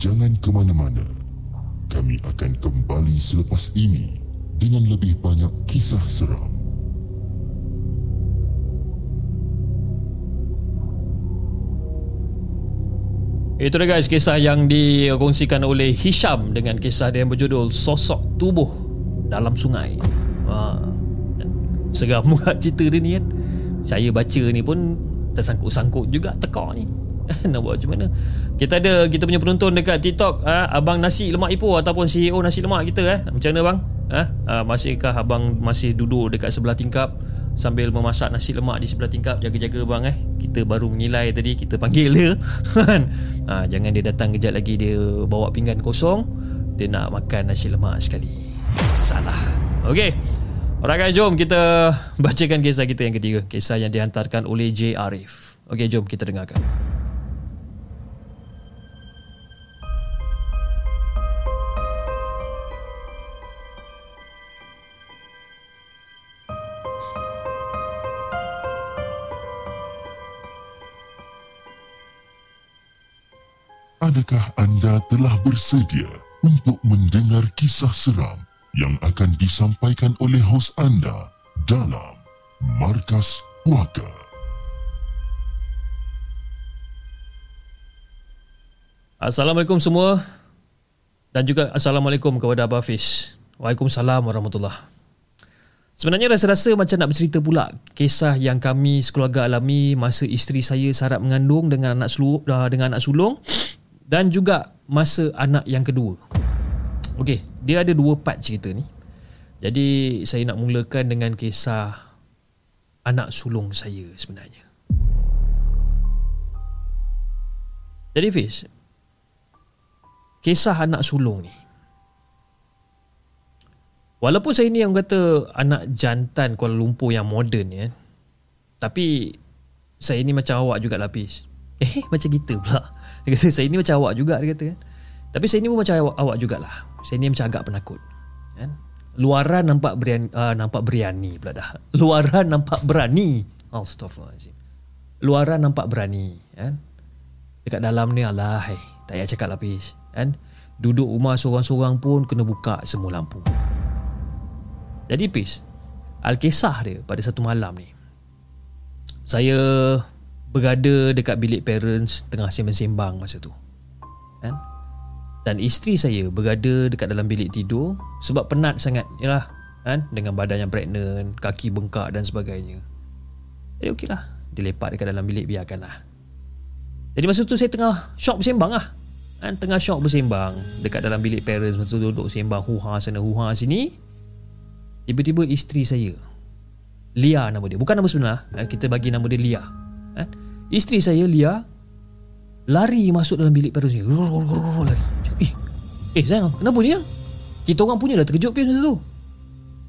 Jangan ke mana-mana. Kami akan kembali selepas ini dengan lebih banyak kisah seram. Itu dia guys kisah yang dikongsikan oleh Hisham dengan kisah dia yang berjudul Sosok Tubuh Dalam Sungai. Ha. Seram juga cerita dia ni kan. Saya baca ni pun tersangkut-sangkut juga tekak ni. Nak buat macam mana? Kita ada kita punya penonton dekat TikTok, ha? abang nasi lemak Ipoh ataupun CEO nasi lemak kita eh. Macam mana bang? Ha? ha? masihkah abang masih duduk dekat sebelah tingkap? sambil memasak nasi lemak di sebelah tingkap jaga-jaga bang eh kita baru mengilai tadi kita panggil dia kan ha, jangan dia datang kejap lagi dia bawa pinggan kosong dia nak makan nasi lemak sekali salah okey Alright guys, jom kita bacakan kisah kita yang ketiga. Kisah yang dihantarkan oleh J. Arif. Okey, jom kita dengarkan. Adakah anda telah bersedia untuk mendengar kisah seram yang akan disampaikan oleh hos anda dalam Markas Puaka? Assalamualaikum semua dan juga Assalamualaikum kepada Abah Hafiz. Waalaikumsalam warahmatullahi Sebenarnya rasa-rasa macam nak bercerita pula kisah yang kami sekeluarga alami masa isteri saya sarap mengandung dengan anak sulung, dengan anak sulung dan juga masa anak yang kedua. Okey, dia ada dua part cerita ni. Jadi saya nak mulakan dengan kisah anak sulung saya sebenarnya. Jadi Fiz, kisah anak sulung ni. Walaupun saya ni yang kata anak jantan Kuala Lumpur yang moden ya. Tapi saya ni macam awak juga lapis. Eh, macam kita pula. Dia kata saya ni macam awak juga dia kata kan. Tapi saya ni pun macam awak, awak jugalah. Saya ni macam agak penakut. Kan? Luaran nampak berani, uh, nampak berani pula dah. Luaran nampak berani. Astagfirullahaladzim. Luaran nampak berani. Kan? Dekat dalam ni alah. Hai, tak payah cakap lapis. Kan? Duduk rumah seorang-seorang pun kena buka semua lampu. Jadi Pis, Alkisah dia pada satu malam ni. Saya berada dekat bilik parents tengah sembang-sembang masa tu. Kan? Dan isteri saya berada dekat dalam bilik tidur sebab penat sangat yalah kan dengan badan yang pregnant, kaki bengkak dan sebagainya. Jadi okeylah, dia lepak dekat dalam bilik biarkanlah. Jadi masa tu saya tengah shock bersembang lah. Kan tengah shock bersembang dekat dalam bilik parents masa tu duduk sembang huha sana huha sini. Tiba-tiba isteri saya Lia nama dia Bukan nama sebenar kan? Kita bagi nama dia Lia eh? Isteri saya Lia Lari masuk dalam bilik parents ni Lari. Eh, eh sayang Kenapa ni yang Kita orang punya lah terkejut pun masa tu.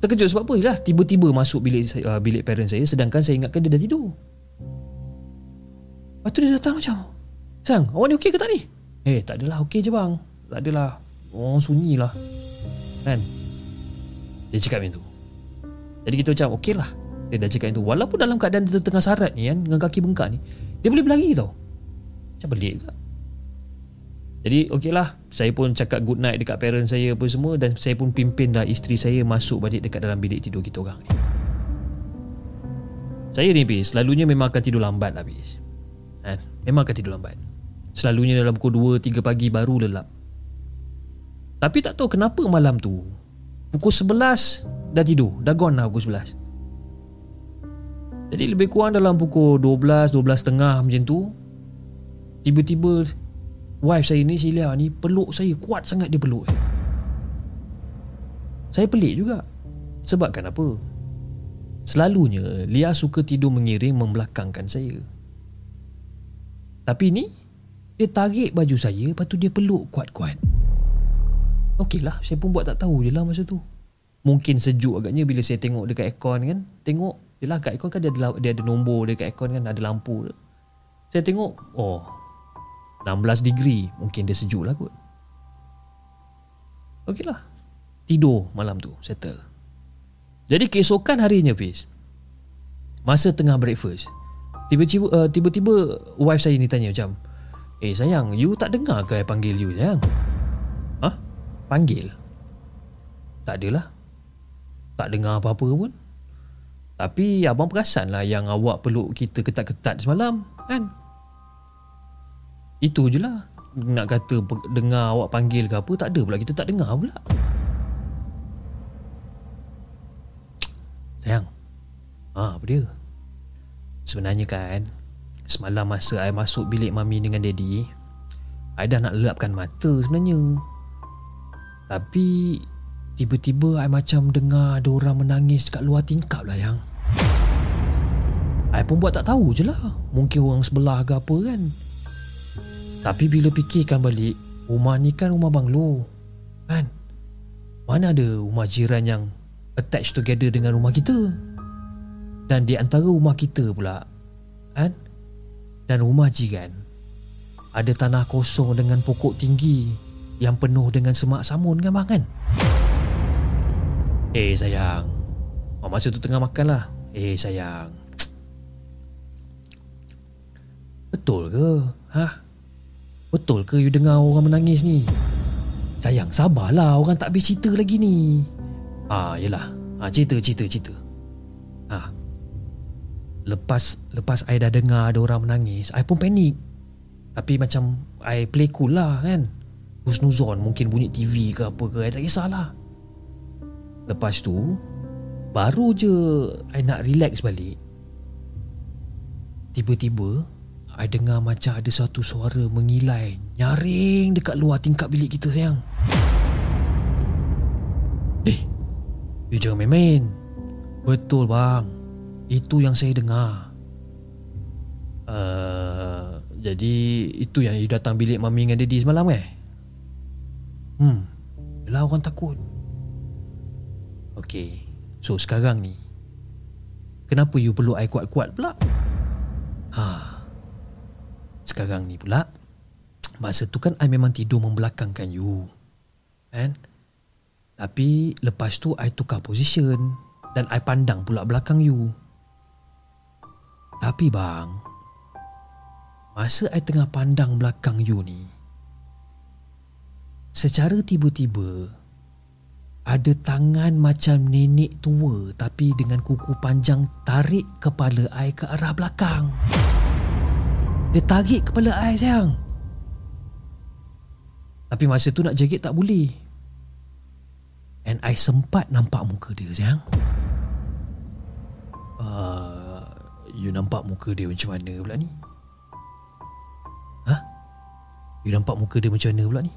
Terkejut sebab apa? Yalah, Tiba-tiba masuk bilik uh, bilik parents saya Sedangkan saya ingatkan dia dah tidur. Lepas tu dia datang macam Sayang awak ni okey ke tak ni? Eh tak adalah okey je bang. Tak adalah. Orang sunyi lah. Kan? Dia cakap macam tu. Jadi kita macam okey lah dia dah cakap itu. Walaupun dalam keadaan dia tengah sarat ni kan Dengan kaki bengkak ni Dia boleh berlari tau. Macam pelik ke Jadi okey lah. Saya pun cakap good night dekat parents saya apa semua Dan saya pun pimpin dah isteri saya Masuk balik dekat dalam bilik tidur kita orang ni. Saya ni bis Selalunya memang akan tidur lambat lah bis. Kan? Memang akan tidur lambat. Selalunya dalam pukul 2-3 pagi baru lelap. Tapi tak tahu kenapa malam tu Pukul 11 dah tidur. Dah gone lah pukul 11 jadi lebih kurang dalam pukul 12, 12.30 macam tu Tiba-tiba Wife saya ni Silia ni Peluk saya. Kuat sangat dia peluk Saya. Pelik juga. Sebab kan apa? Selalunya Lia suka tidur mengiring Membelakangkan saya. Tapi ni Dia tarik baju saya Lepas tu dia peluk kuat-kuat. Okey lah Saya pun buat tak tahu je lah masa tu. Mungkin sejuk agaknya Bila saya tengok dekat aircon kan. Tengok Yelah kat aircon kan dia ada, dia ada nombor Dekat aircon kan ada lampu Saya tengok Oh 16 degree Mungkin dia sejuk lah kot Okey lah Tidur malam tu Settle Jadi keesokan harinya Fiz Masa tengah breakfast Tiba-tiba uh, Tiba-tiba Wife saya ni tanya macam Eh sayang, you tak dengar ke I panggil you sayang? Hah? Panggil? Tak adalah. Tak dengar apa-apa pun. Tapi abang perasan lah yang awak peluk kita ketat-ketat semalam, kan? Itu je lah. Nak kata dengar awak panggil ke apa, tak ada pula. Kita tak dengar pula. Sayang. Ha, apa dia? Sebenarnya kan, Semalam masa I masuk bilik mami dengan daddy I dah nak lelapkan mata sebenarnya Tapi Tiba-tiba I macam dengar ada orang menangis kat luar tingkap lah yang I pun buat tak tahu je lah. Mungkin orang sebelah ke apa kan. Tapi bila fikirkan balik Rumah ni kan rumah banglo. Kan? Mana ada rumah jiran yang Attached together dengan rumah kita? Dan di antara rumah kita pula Kan? Dan rumah jiran ada tanah kosong dengan pokok tinggi yang penuh dengan semak samun kan bang kan? Eh sayang, masa tu tengah makan lah. Eh sayang, betul ke? Ha? Betul ke you dengar orang menangis ni? Sayang, sabarlah orang tak habis cerita lagi ni. Ah, yelah. Ah, cerita, cerita, cerita. Ah, Lepas lepas I dah dengar ada orang menangis, I pun panik. Tapi macam I play cool lah kan. Husnuzon mungkin bunyi TV ke apa ke, I tak kisahlah. Lepas tu, baru je I nak relax balik. Tiba-tiba, I dengar macam ada satu suara mengilai nyaring dekat luar tingkap bilik kita sayang. Eh, you jangan main-main. Betul bang. Itu yang saya dengar. Uh, jadi itu yang you datang bilik mami dengan daddy semalam eh? Hmm. Yalah orang takut. Okay. So sekarang ni kenapa you perlu I kuat-kuat pula? Ha. Sekarang ni pula masa tu kan I memang tidur membelakangkan you. Kan? Tapi lepas tu I tukar position dan I pandang pula belakang you. Tapi bang Masa I tengah pandang belakang you ni Secara tiba-tiba Ada tangan macam nenek tua Tapi dengan kuku panjang Tarik kepala I ke arah belakang Dia tarik kepala I sayang Tapi masa tu nak jagit tak boleh And I sempat nampak muka dia sayang uh, You nampak muka dia macam mana pula ni? Ha? You nampak muka dia macam mana pula ni?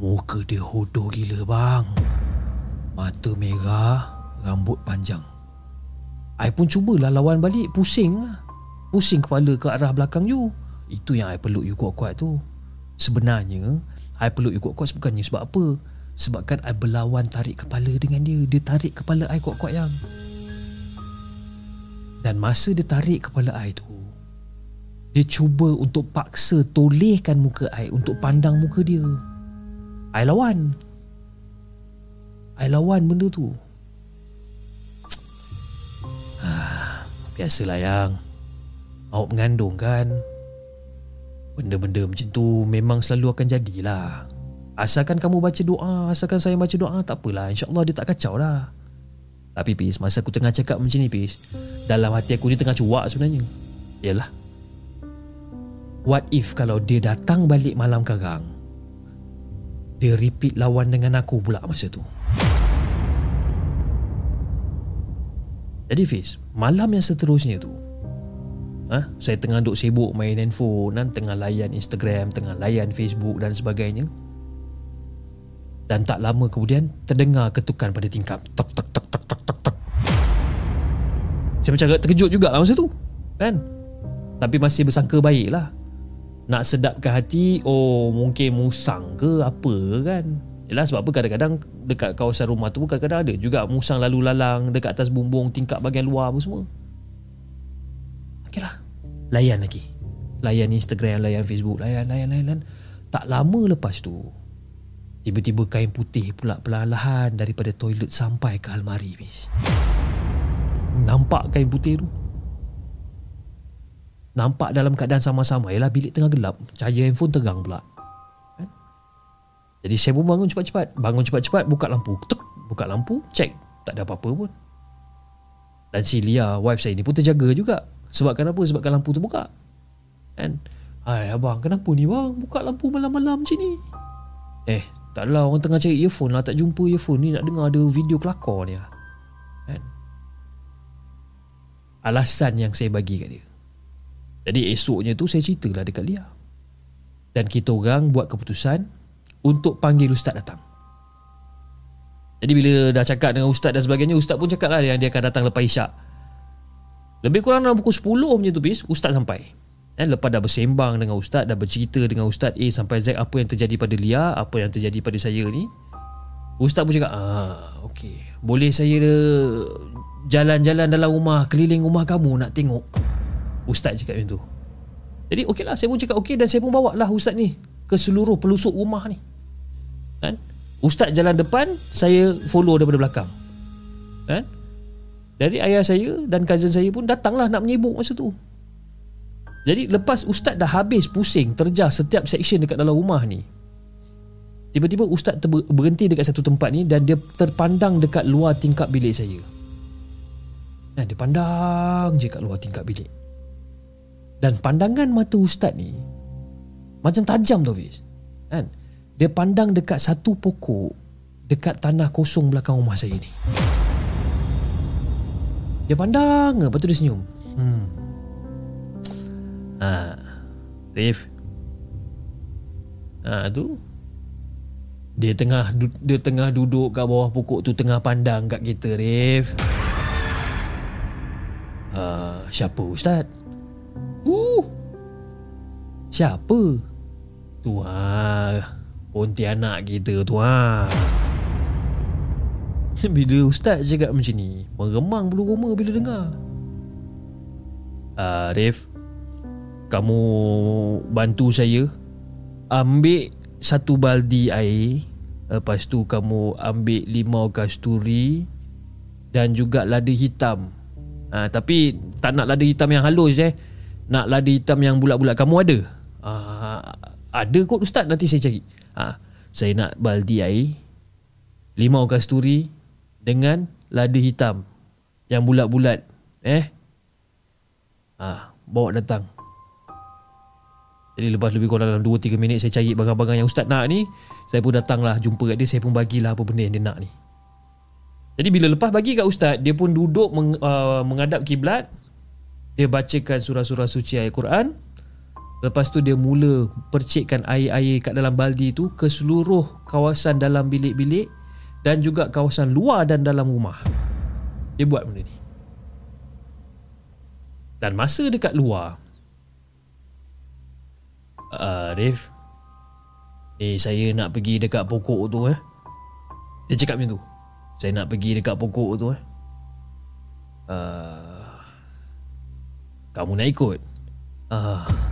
Muka dia hodoh gila bang Mata merah Rambut panjang I pun cubalah lawan balik. Pusing lah. Pusing kepala ke arah belakang you. Itu yang I peluk you kuat-kuat tu. Sebenarnya I peluk you kuat-kuat bukannya sebab apa? Sebabkan I berlawan tarik kepala dengan dia. Dia tarik kepala I kuat-kuat yang. Dan masa dia tarik kepala I tu Dia cuba untuk paksa tolehkan muka I Untuk pandang muka dia. I lawan. I lawan benda tu Biasalah yang. Awak mengandung kan? Benda-benda macam tu Memang selalu akan jadilah. Asalkan kamu baca doa Asalkan saya baca doa Tak apalah. InsyaAllah dia tak kacau lah Tapi Pis Masa aku tengah cakap macam ni Pis Dalam hati aku ni tengah cuak sebenarnya. Yalah. What if kalau dia datang balik malam karang Dia repeat lawan dengan aku pula masa tu? Jadi Fiz Malam yang seterusnya tu ha, Saya tengah duk sibuk main handphone dan Tengah layan Instagram Tengah layan Facebook dan sebagainya. Dan tak lama kemudian terdengar ketukan pada tingkap. Tok tok tok tok tok tok tok. Saya macam agak terkejut juga lah masa tu kan? Tapi masih bersangka baik lah nak sedapkan hati oh mungkin musang ke apa kan Yalah sebab apa? Kadang-kadang dekat kawasan rumah tu kadang-kadang ada juga musang lalu lalang dekat atas bumbung tingkap bahagian luar apa semua. Okeylah. Layan lagi. Layan Instagram layan Facebook layan layan layan tak lama lepas tu Tiba-tiba kain putih pula perlahan-lahan daripada toilet sampai ke almari bis. Nampak kain putih tu? nampak dalam keadaan sama-sama. Ialah bilik tengah gelap, cahaya handphone terang pula. Jadi saya pun bangun cepat-cepat. Bangun cepat-cepat, buka lampu. Tuk, buka lampu, cek. Tak ada apa-apa pun. Dan si Lia, wife saya ni pun terjaga juga. Sebab kenapa? Sebabkan lampu tu buka. Kan? Hai abang, kenapa ni bang? Buka lampu malam-malam macam ni. Eh, tak adalah orang tengah cari earphone lah. Tak jumpa earphone ni. Nak dengar ada video kelakar ni lah. Kan? Alasan yang saya bagi kat dia. Jadi esoknya tu saya ceritalah dekat Lia. Dan kita orang buat keputusan untuk panggil ustaz datang. Jadi bila dah cakap dengan ustaz dan sebagainya, ustaz pun cakap lah yang dia akan datang lepas isyak. Lebih kurang dalam pukul 10 macam tu bis, ustaz sampai. Dan lepas dah bersembang dengan ustaz, dah bercerita dengan ustaz A sampai Z apa yang terjadi pada Lia, apa yang terjadi pada saya ni. Ustaz pun cakap, ah, okey. Boleh saya jalan-jalan dalam rumah, keliling rumah kamu nak tengok Ustaz cakap macam tu Jadi okey lah Saya pun cakap okey Dan saya pun bawa lah Ustaz ni Ke seluruh pelusuk rumah ni Kan? Ustaz jalan depan Saya follow daripada belakang. Kan? Dari ayah saya Dan cousin saya pun Datanglah nak menyibuk masa tu. Jadi lepas Ustaz dah habis pusing Terjah setiap section dekat dalam rumah ni Tiba-tiba Ustaz berhenti dekat satu tempat ni Dan dia terpandang dekat luar tingkap bilik saya. Nah, dia pandang je kat luar tingkap bilik. Dan pandangan mata ustaz ni Macam tajam tau Fiz kan? Dia pandang dekat satu pokok Dekat tanah kosong belakang rumah saya ni Dia pandang Lepas tu dia senyum hmm. Ha, Rif Ha tu dia tengah dia tengah duduk kat bawah pokok tu tengah pandang kat kita Rif. Uh, siapa ustaz? Uh. Siapa? Tu ha. Pontianak kita tu ha. Bila ustaz cakap macam ni, meremang bulu roma bila dengar. Arif, kamu bantu saya ambil satu baldi air. Lepas tu kamu ambil limau kasturi dan juga lada hitam. Ha, tapi tak nak lada hitam yang halus eh. Nak lada hitam yang bulat-bulat kamu ada? Uh, ada kot ustaz nanti saya cari. Ha, saya nak baldi air, limau kasturi dengan lada hitam yang bulat-bulat. Eh? Ha, bawa datang. Jadi lepas lebih kurang dalam 2-3 minit saya cari barang-barang yang ustaz nak ni, saya pun datanglah jumpa kat dia, saya pun bagilah apa benda yang dia nak ni. Jadi bila lepas bagi kat ustaz, dia pun duduk meng, uh, menghadap kiblat dia bacakan surah-surah suci Al-Quran Lepas tu dia mula percikkan air-air kat dalam baldi tu ke seluruh kawasan dalam bilik-bilik dan juga kawasan luar dan dalam rumah. Dia buat benda ni. Dan masa dekat luar, Arif, uh, saya nak pergi dekat pokok tu eh. Dia cakap macam tu. Saya nak pergi dekat pokok tu eh. Uh, kamu nak ikut? Ah.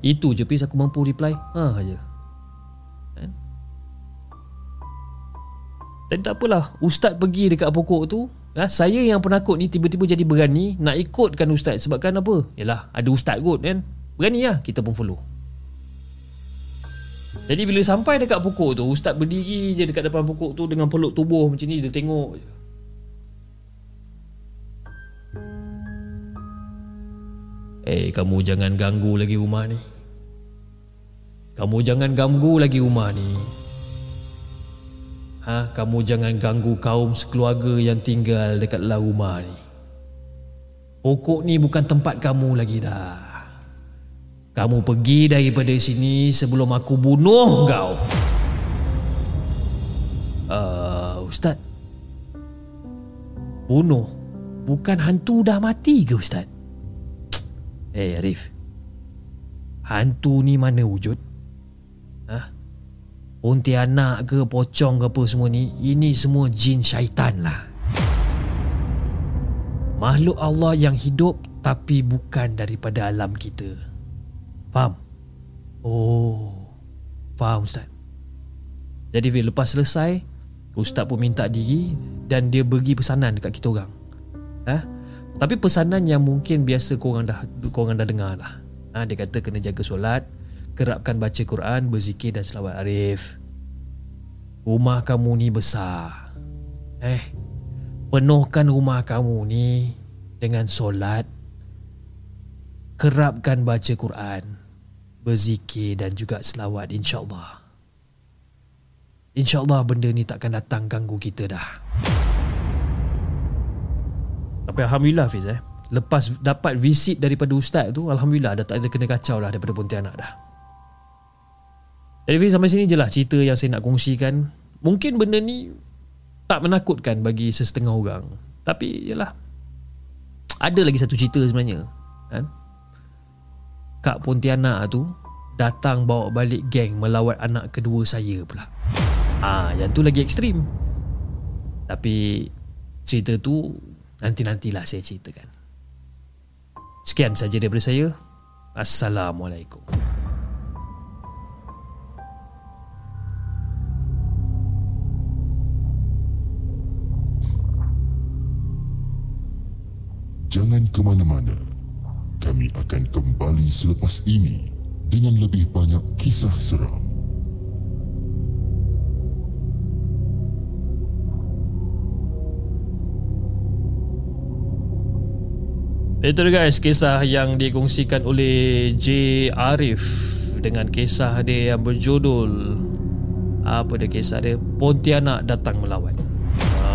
Itu je pis aku mampu reply. Ha aja. Kan? Dan tak apalah, ustaz pergi dekat pokok tu, ha, saya yang penakut ni tiba-tiba jadi berani nak ikutkan ustaz sebabkan apa? Yalah, ada ustaz kot kan. Berani lah, kita pun follow. Jadi bila sampai dekat pokok tu, ustaz berdiri je dekat depan pokok tu dengan peluk tubuh macam ni dia tengok je. Eh kamu jangan ganggu lagi rumah ni Kamu jangan ganggu lagi rumah ni Ha, kamu jangan ganggu kaum sekeluarga yang tinggal dekat dalam rumah ni. Pokok ni bukan tempat kamu lagi dah. Kamu pergi daripada sini sebelum aku bunuh kau. Uh, Ustaz. Bunuh? Bukan hantu dah mati ke Ustaz? Eh hey, Arif Hantu ni mana wujud? Ha? Pontianak ke pocong ke apa semua ni Ini semua jin syaitan lah Makhluk Allah yang hidup Tapi bukan daripada alam kita Faham? Oh Faham Ustaz Jadi Fir, lepas selesai Ustaz pun minta diri Dan dia bagi pesanan dekat kita orang Ha? Tapi pesanan yang mungkin biasa korang dah korang dah dengar lah. Ha, dia kata kena jaga solat, kerapkan baca Quran, berzikir dan selawat arif. Rumah kamu ni besar. Eh, penuhkan rumah kamu ni dengan solat, kerapkan baca Quran, berzikir dan juga selawat insya-Allah. InsyaAllah benda ni takkan datang ganggu kita dah Tapi Alhamdulillah Fiz eh Lepas dapat visit daripada Ustaz tu Alhamdulillah dah tak ada kena kacau lah daripada Pontianak dah Jadi Fiz sampai sini je lah cerita yang saya nak kongsikan Mungkin benda ni tak menakutkan bagi sesetengah orang Tapi yalah Ada lagi satu cerita sebenarnya kan? Kak Pontianak tu datang bawa balik geng melawat anak kedua saya pula. Ah, yang tu lagi ekstrim. Tapi cerita tu nanti-nantilah saya ceritakan. Sekian saja daripada saya. Assalamualaikum. Jangan ke mana-mana. Kami akan kembali selepas ini dengan lebih banyak kisah seram. Itu guys kisah yang dikongsikan oleh J Arif dengan kisah dia yang berjudul apa dia kisah dia Pontianak datang melawan. Ha,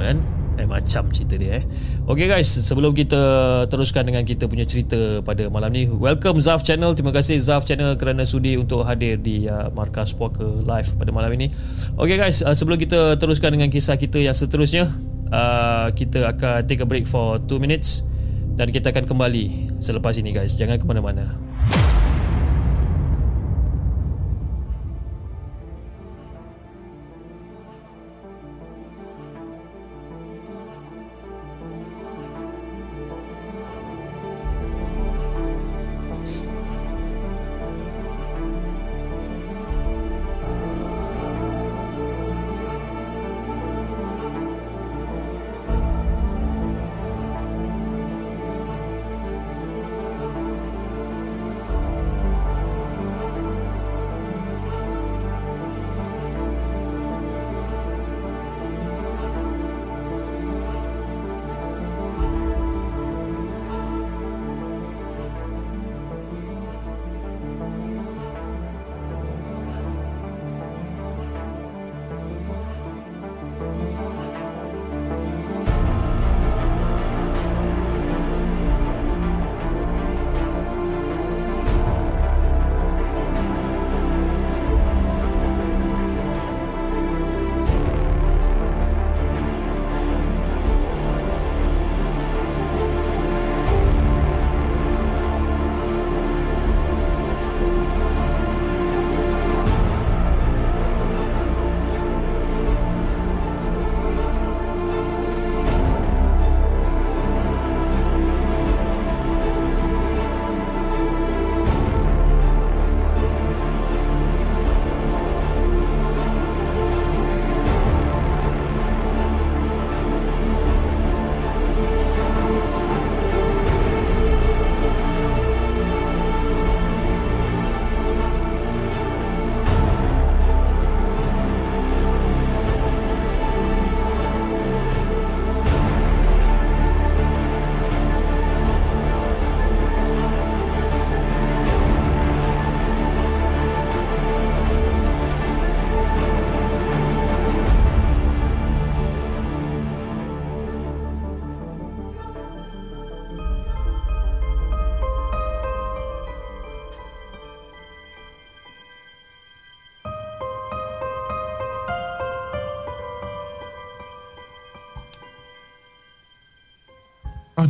kan? Eh macam cerita dia eh. Okay guys, sebelum kita teruskan dengan kita punya cerita pada malam ni, welcome Zaf Channel. Terima kasih Zaf Channel kerana sudi untuk hadir di uh, Markas Poker Live pada malam ini. Okay guys, uh, sebelum kita teruskan dengan kisah kita yang seterusnya, uh, kita akan take a break for 2 minutes dan kita akan kembali selepas ini guys. Jangan ke mana-mana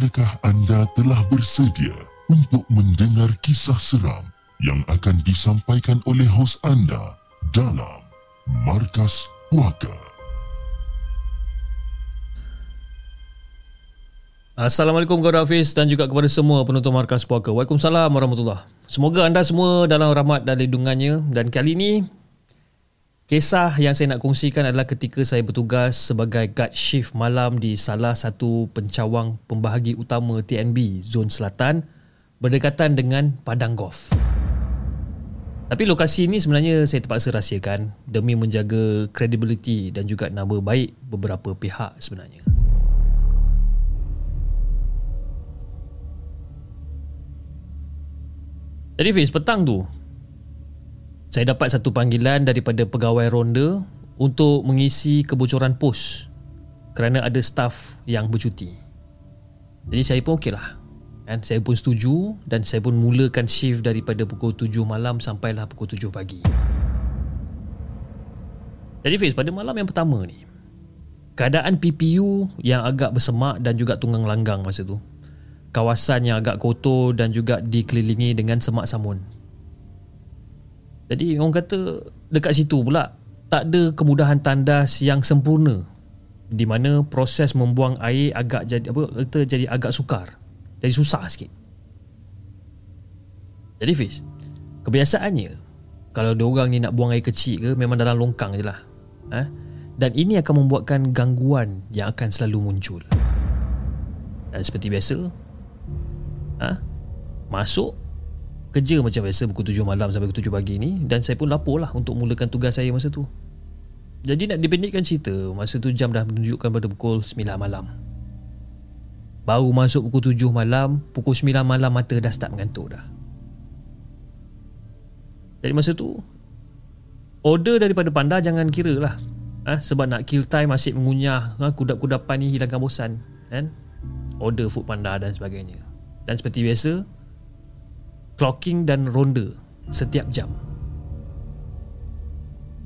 Adakah anda telah bersedia untuk mendengar kisah seram yang akan disampaikan oleh hos anda dalam Markas Puaka? Assalamualaikum kepada Hafiz dan juga kepada semua penonton Markas Puaka. Waalaikumsalam warahmatullahi Semoga anda semua dalam rahmat dan lindungannya dan kali ini Kisah yang saya nak kongsikan adalah ketika saya bertugas sebagai guard shift malam di salah satu pencawang pembahagi utama TNB Zon Selatan berdekatan dengan padang golf. Tapi lokasi ini sebenarnya saya terpaksa rahsiakan demi menjaga kredibiliti dan juga nama baik beberapa pihak sebenarnya. Jadi Fiz, petang tu saya dapat satu panggilan daripada pegawai ronda untuk mengisi kebocoran pos kerana ada staf yang bercuti. Jadi saya pun okey lah. Kan? Saya pun setuju dan saya pun mulakan shift daripada pukul 7 malam sampailah pukul 7 pagi. Jadi Fiz, pada malam yang pertama ni, keadaan PPU yang agak bersemak dan juga tunggang langgang masa tu. Kawasan yang agak kotor dan juga dikelilingi dengan semak samun. Jadi orang kata dekat situ pula tak ada kemudahan tandas yang sempurna di mana proses membuang air agak jadi apa kata jadi agak sukar. Jadi susah sikit. Jadi Fiz, kebiasaannya kalau dia orang ni nak buang air kecil ke memang dalam longkang je lah. Ha? Dan ini akan membuatkan gangguan yang akan selalu muncul. Dan seperti biasa, ha? masuk kerja macam biasa pukul 7 malam sampai pukul 7 pagi ni dan saya pun lapor lah untuk mulakan tugas saya masa tu. Jadi nak dipendekkan cerita, masa tu jam dah menunjukkan pada pukul 9 malam. Baru masuk pukul 7 malam, pukul 9 malam mata dah start mengantuk dah. Jadi masa tu, order daripada panda jangan kira lah. Ha? Sebab nak kill time asyik mengunyah ha? kudap-kudapan ni hilangkan bosan. Kan? Order food panda dan sebagainya. Dan seperti biasa, clocking dan ronda setiap jam.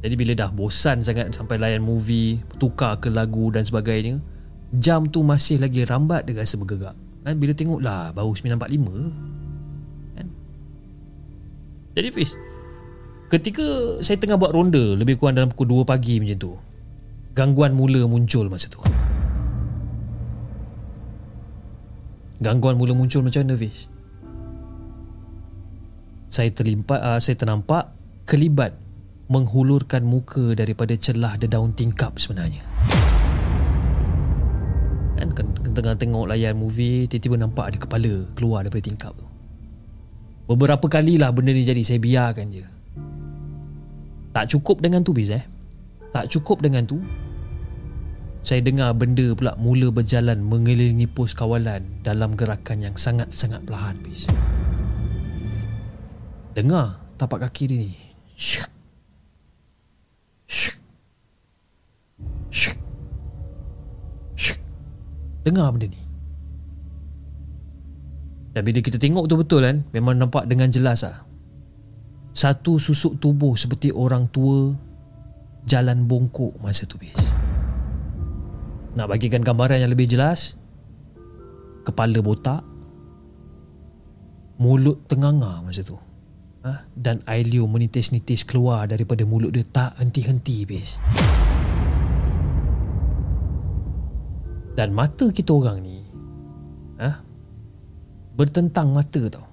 Jadi bila dah bosan sangat sampai layan movie, tukar ke lagu dan sebagainya, jam tu masih lagi rambat dia rasa bergerak. Kan bila tengok lah baru 9.45 kan. Jadi Fiz, ketika saya tengah buat ronda lebih kurang dalam pukul 2 pagi macam tu, gangguan mula muncul masa tu. Gangguan mula muncul macam mana Fiz? Saya terlimpat uh, saya ternampak kelibat menghulurkan muka daripada celah dedaun tingkap sebenarnya. Kan tengah tengok layar movie tiba-tiba nampak ada kepala keluar daripada tingkap tu. Beberapa kalilah benda ni jadi saya biarkan je. Tak cukup dengan tu Biz eh. Tak cukup dengan tu. Saya dengar benda pula mula berjalan mengelilingi pos kawalan dalam gerakan yang sangat-sangat perlahan Biz. Dengar tapak kaki dia ni. Syuk. Syuk. Syuk. Syuk. Dengar benda ni. Dan bila kita tengok tu betul kan, memang nampak dengan jelas ah. Satu susuk tubuh seperti orang tua jalan bongkok masa tu bis. Nak bagikan gambaran yang lebih jelas, kepala botak, mulut tenganga masa tu ha? dan air liu menitis-nitis keluar daripada mulut dia tak henti-henti bis. Dan mata kita orang ni ha? bertentang mata tau.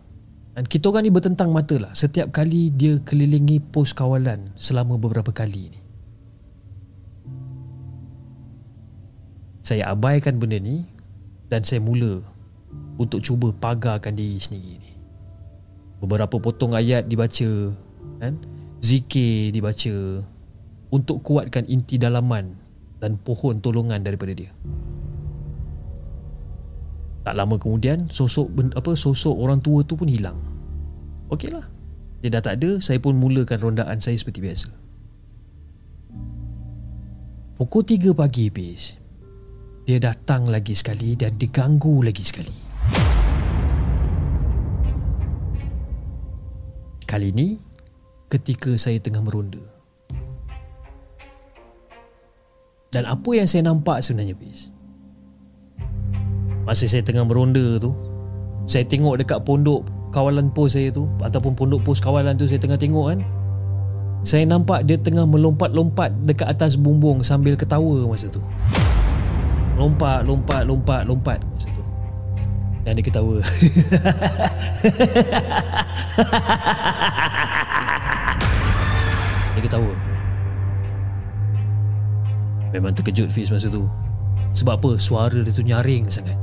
Dan kita orang ni bertentang mata lah setiap kali dia kelilingi pos kawalan selama beberapa kali ni. Saya abaikan benda ni dan saya mula untuk cuba pagarkan diri sendiri beberapa potong ayat dibaca kan? Zikir dibaca untuk kuatkan inti dalaman dan pohon tolongan daripada dia. Tak lama kemudian sosok apa sosok orang tua tu pun hilang. Okeylah dia dah tak ada saya pun mulakan rondaan saya seperti biasa. Pukul 3 pagi bis dia datang lagi sekali dan diganggu lagi sekali Kali ini ketika saya tengah meronda. Dan apa yang saya nampak sebenarnya bis? Masa saya tengah meronda tu, saya tengok dekat pondok kawalan pos saya tu ataupun pondok pos kawalan tu saya tengah tengok kan. Saya nampak dia tengah melompat-lompat dekat atas bumbung sambil ketawa masa tu. Lompat, lompat, lompat, lompat masa Dan dia ketawa. Dia ketawa. Memang terkejut Fiz masa tu. Sebab apa? Suara dia tu nyaring sangat.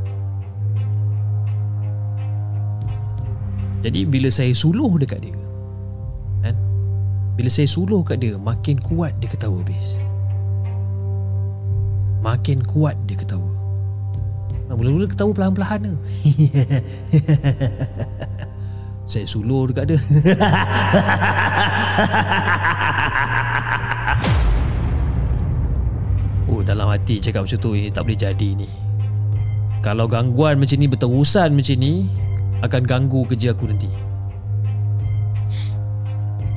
Jadi bila saya suluh dekat dia kan? Bila saya suluh kat dia Makin kuat dia ketawa Fiz. Makin kuat dia ketawa Mula-mula ketawa perlahan-perlahan tu Saya suluh dekat dia. Oh dalam hati cakap macam tu Ini tak boleh jadi ni. Kalau gangguan macam ni Berterusan macam ni Akan ganggu kerja aku nanti.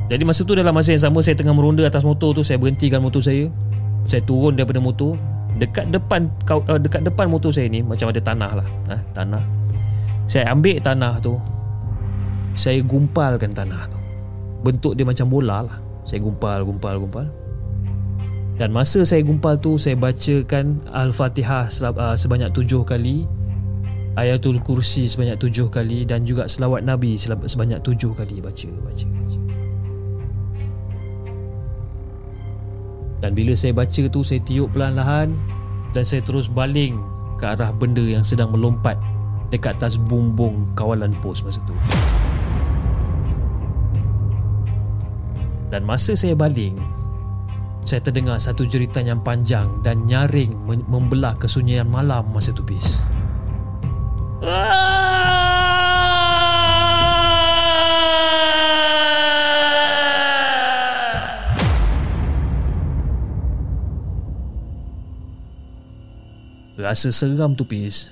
Jadi masa tu dalam masa yang sama Saya tengah meronda atas motor tu Saya berhentikan motor saya. Saya turun daripada motor Dekat depan eh, Dekat depan motor saya ni Macam ada tanah lah. Ha, Tanah. Saya ambil tanah tu Saya gumpalkan tanah tu. Bentuk dia macam bola lah. Saya gumpal, gumpal, gumpal. Dan masa saya gumpal tu Saya bacakan Al-Fatihah uh, Sebanyak tujuh kali Ayatul Kursi sebanyak tujuh kali Dan juga selawat Nabi Sebanyak tujuh kali. Baca, baca, baca Dan bila saya baca tu Saya tiup perlahan-lahan Dan saya terus baling Ke arah benda yang sedang melompat Dekat atas bumbung kawalan pos masa tu Dan masa saya baling saya terdengar satu jeritan yang panjang dan nyaring membelah kesunyian malam masa tu bis. Rasa seram tu pis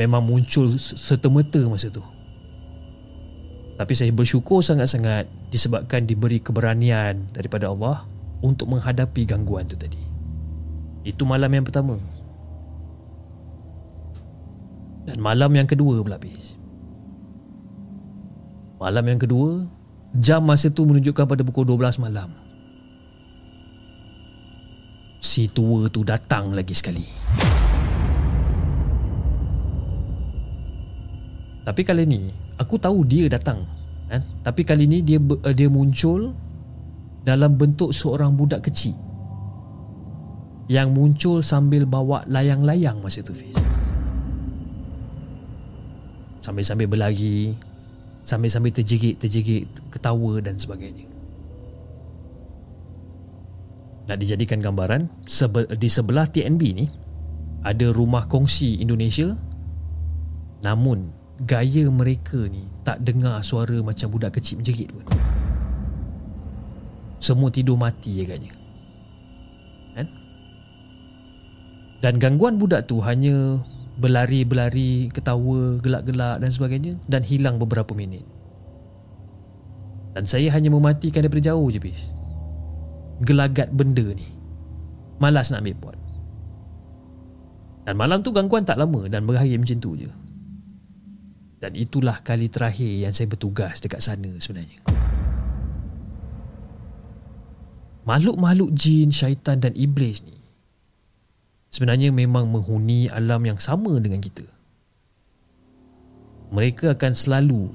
Memang muncul serta-merta masa tu Tapi saya bersyukur sangat-sangat Disebabkan diberi keberanian daripada Allah untuk menghadapi gangguan tu tadi. Itu malam yang pertama. Dan malam yang kedua pula habis. Malam yang kedua, jam masa tu menunjukkan pada pukul 12 malam. Si tua tu datang lagi sekali. Tapi kali ni, aku tahu dia datang. Kan? Tapi kali ni dia dia muncul dalam bentuk seorang budak kecil yang muncul sambil bawa layang-layang masa tu Fiz. Sambil-sambil berlari, sambil-sambil terjigit-terjigit, ketawa dan sebagainya. Nak dijadikan gambaran, di sebelah TNB ni ada rumah kongsi Indonesia namun gaya mereka ni tak dengar suara macam budak kecil menjerit pun. Semua tidur mati agaknya kan? Dan gangguan budak tu hanya Berlari-berlari Ketawa, gelak-gelak dan sebagainya Dan hilang beberapa minit. Dan saya hanya mematikan daripada jauh je bis Gelagat benda ni. Malas nak ambil pot. Dan malam tu gangguan tak lama Dan berakhir macam tu je Dan itulah kali terakhir Yang saya bertugas dekat sana sebenarnya makhluk-makhluk jin, syaitan dan iblis ni sebenarnya memang menghuni alam yang sama dengan kita. Mereka akan selalu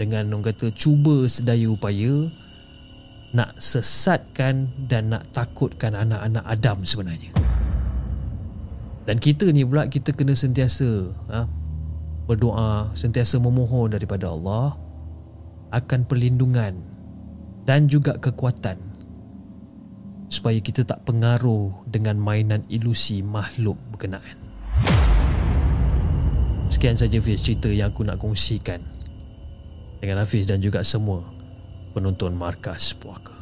dengan orang kata cuba sedaya upaya nak sesatkan dan nak takutkan anak-anak Adam sebenarnya. Dan kita ni pula kita kena sentiasa ha, berdoa, sentiasa memohon daripada Allah akan perlindungan dan juga kekuatan supaya kita tak pengaruh dengan mainan ilusi makhluk berkenaan. Sekian saja Fiz cerita yang aku nak kongsikan dengan Hafiz dan juga semua penonton Markas Puaka.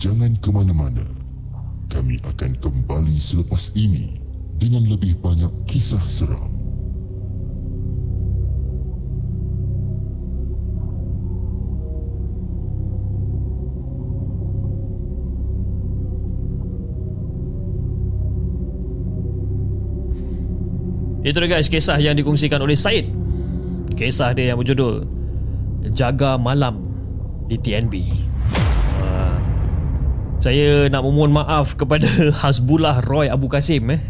Jangan ke mana-mana. Kami akan kembali selepas ini dengan lebih banyak kisah seram. Itu dia guys kisah yang dikongsikan oleh Said Kisah dia yang berjudul Jaga Malam di TNB Saya nak memohon maaf kepada Hasbullah Roy Abu Kasim eh.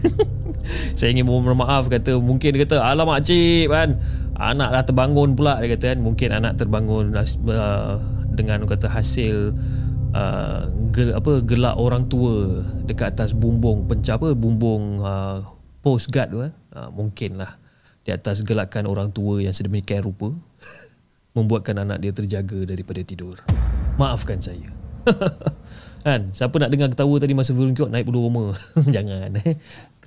Saya ingin memohon maaf kata Mungkin dia kata Alamak cik kan? Anak dah terbangun pula dia kata kan? Mungkin anak terbangun uh, dengan kata hasil uh, gel, apa gelak orang tua dekat atas bumbung pencap apa bumbung uh, post guard tu kan uh, mungkinlah di atas gelakan orang tua yang sedemikian rupa membuatkan anak dia terjaga daripada tidur. Maafkan saya kan siapa nak dengar ketawa tadi masa film kiot naik bulu roma jangan eh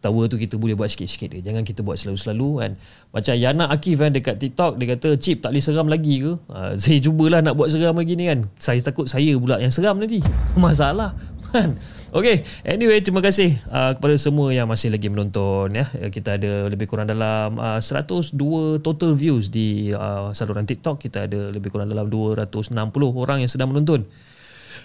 ketawa tu kita boleh buat sikit-sikit dia. Jangan kita buat selalu-selalu kan. Macam Yana Akif kan dekat TikTok dia kata chip tak boleh seram lagi ke? Ha, saya cubalah nak buat seram lagi ni kan. Saya takut saya pula yang seram nanti. Masalah kan. Okay, anyway terima kasih uh, kepada semua yang masih lagi menonton ya. Kita ada lebih kurang dalam uh, 102 total views di uh, saluran TikTok. Kita ada lebih kurang dalam 260 orang yang sedang menonton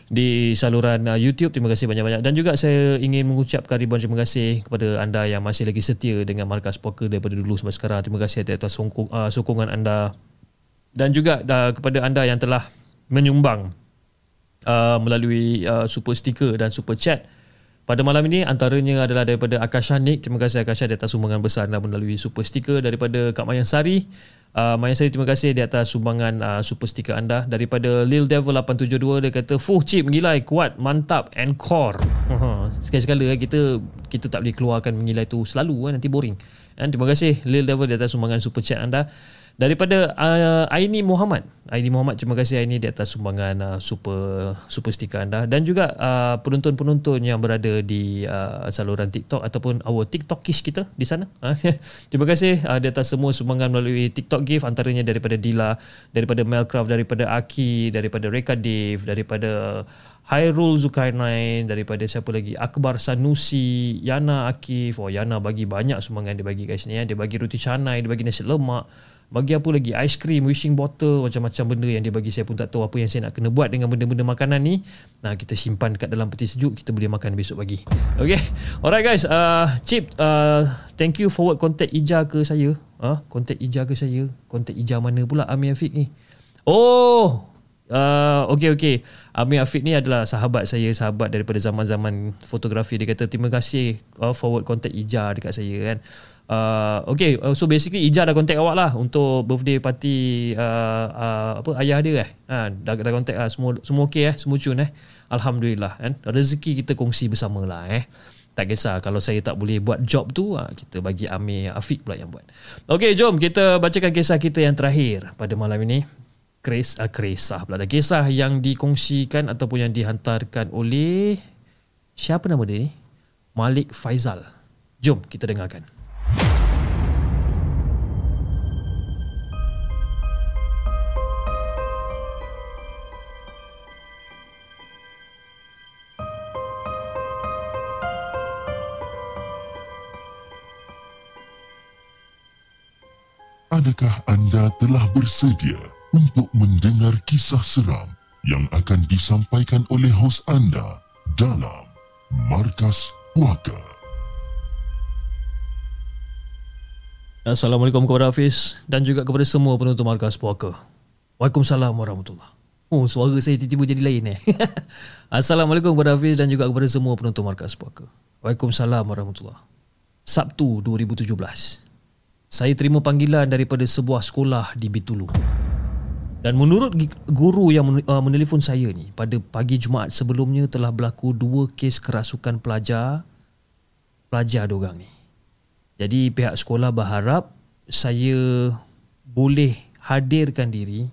di saluran uh, YouTube. Terima kasih banyak-banyak. Dan juga saya ingin mengucapkan ribuan terima kasih kepada anda yang masih lagi setia dengan Markas Poker daripada dulu sampai sekarang. Terima kasih atas sokong, uh, sokongan anda. Dan juga uh, kepada anda yang telah menyumbang uh, melalui uh, super sticker dan super chat. Pada malam ini antaranya adalah daripada Akasha Nick. Terima kasih Akasha atas sumbangan besar anda melalui super sticker daripada Kak Mayan Sari. Uh, Maya Sari terima kasih di atas sumbangan uh, super sticker anda. Daripada Lil Devil 872 dia kata fuh chip mengilai kuat mantap and core. Sekali-sekala eh, kita kita tak boleh keluarkan mengilai tu selalu kan nanti boring. Dan terima kasih Lil Devil di atas sumbangan super chat anda daripada uh, Aini Muhammad. Aini Muhammad terima kasih Aini di atas sumbangan uh, super super stiker anda. Dan juga uh, penonton-penonton yang berada di uh, saluran TikTok ataupun our TikTokish kita di sana. Terima kasih uh, di atas semua sumbangan melalui TikTok gift antaranya daripada Dila daripada Melcraft daripada Aki daripada Reka Dave daripada Hairul Zulkarnain daripada siapa lagi? Akbar Sanusi Yana Akif. Oh Yana bagi banyak sumbangan dia bagi guys ni ya. dia bagi roti canai dia bagi nasi lemak bagi apa lagi? Ice cream wishing bottle macam-macam benda yang dia bagi. Saya pun tak tahu apa yang saya nak kena buat dengan benda-benda makanan ni. Nah kita simpan dekat dalam peti sejuk. Kita boleh makan besok pagi. Okay alright guys. Uh, chip uh, thank you forward contact Ija ke saya? Uh, contact Ija ke saya? Contact Ija mana pula? Amir Afiq ni. Oh! Uh, okay okay Amir Afiq ni adalah sahabat saya Sahabat daripada zaman-zaman fotografi. Dia kata terima kasih uh, Forward contact Ija dekat saya kan Uh, okay, uh, so basically Ija dah contact awak lah untuk birthday party uh, uh, apa ayah dia eh. Ha, dah, dah contact lah. Semua, semua okay eh. Semua cun eh. Alhamdulillah. Kan? Rezeki kita kongsi bersama lah eh. Tak kisah kalau saya tak boleh buat job tu, uh, kita bagi Amir Afiq pula yang buat. Okay, jom kita bacakan kisah kita yang terakhir pada malam ini. Kris, uh, kisah pula. Kisah yang dikongsikan ataupun yang dihantarkan oleh siapa nama dia ni? Malik Faizal. Jom kita dengarkan. Adakah anda telah bersedia untuk mendengar kisah seram yang akan disampaikan oleh hos anda dalam Markas Puaka? Assalamualaikum kepada Hafiz dan juga kepada semua penonton Markas Puaka. Waalaikumsalam warahmatullahi Oh, suara saya tiba-tiba jadi lain eh. Assalamualaikum kepada Hafiz dan juga kepada semua penonton Markas Puaka. Waalaikumsalam warahmatullahi Sabtu 2017 saya terima panggilan daripada sebuah sekolah di Bitulu. Dan menurut guru yang uh, menelpon saya ni, pada pagi Jumaat sebelumnya telah berlaku dua kes kerasukan pelajar pelajar diorang ni. Jadi pihak sekolah berharap saya boleh hadirkan diri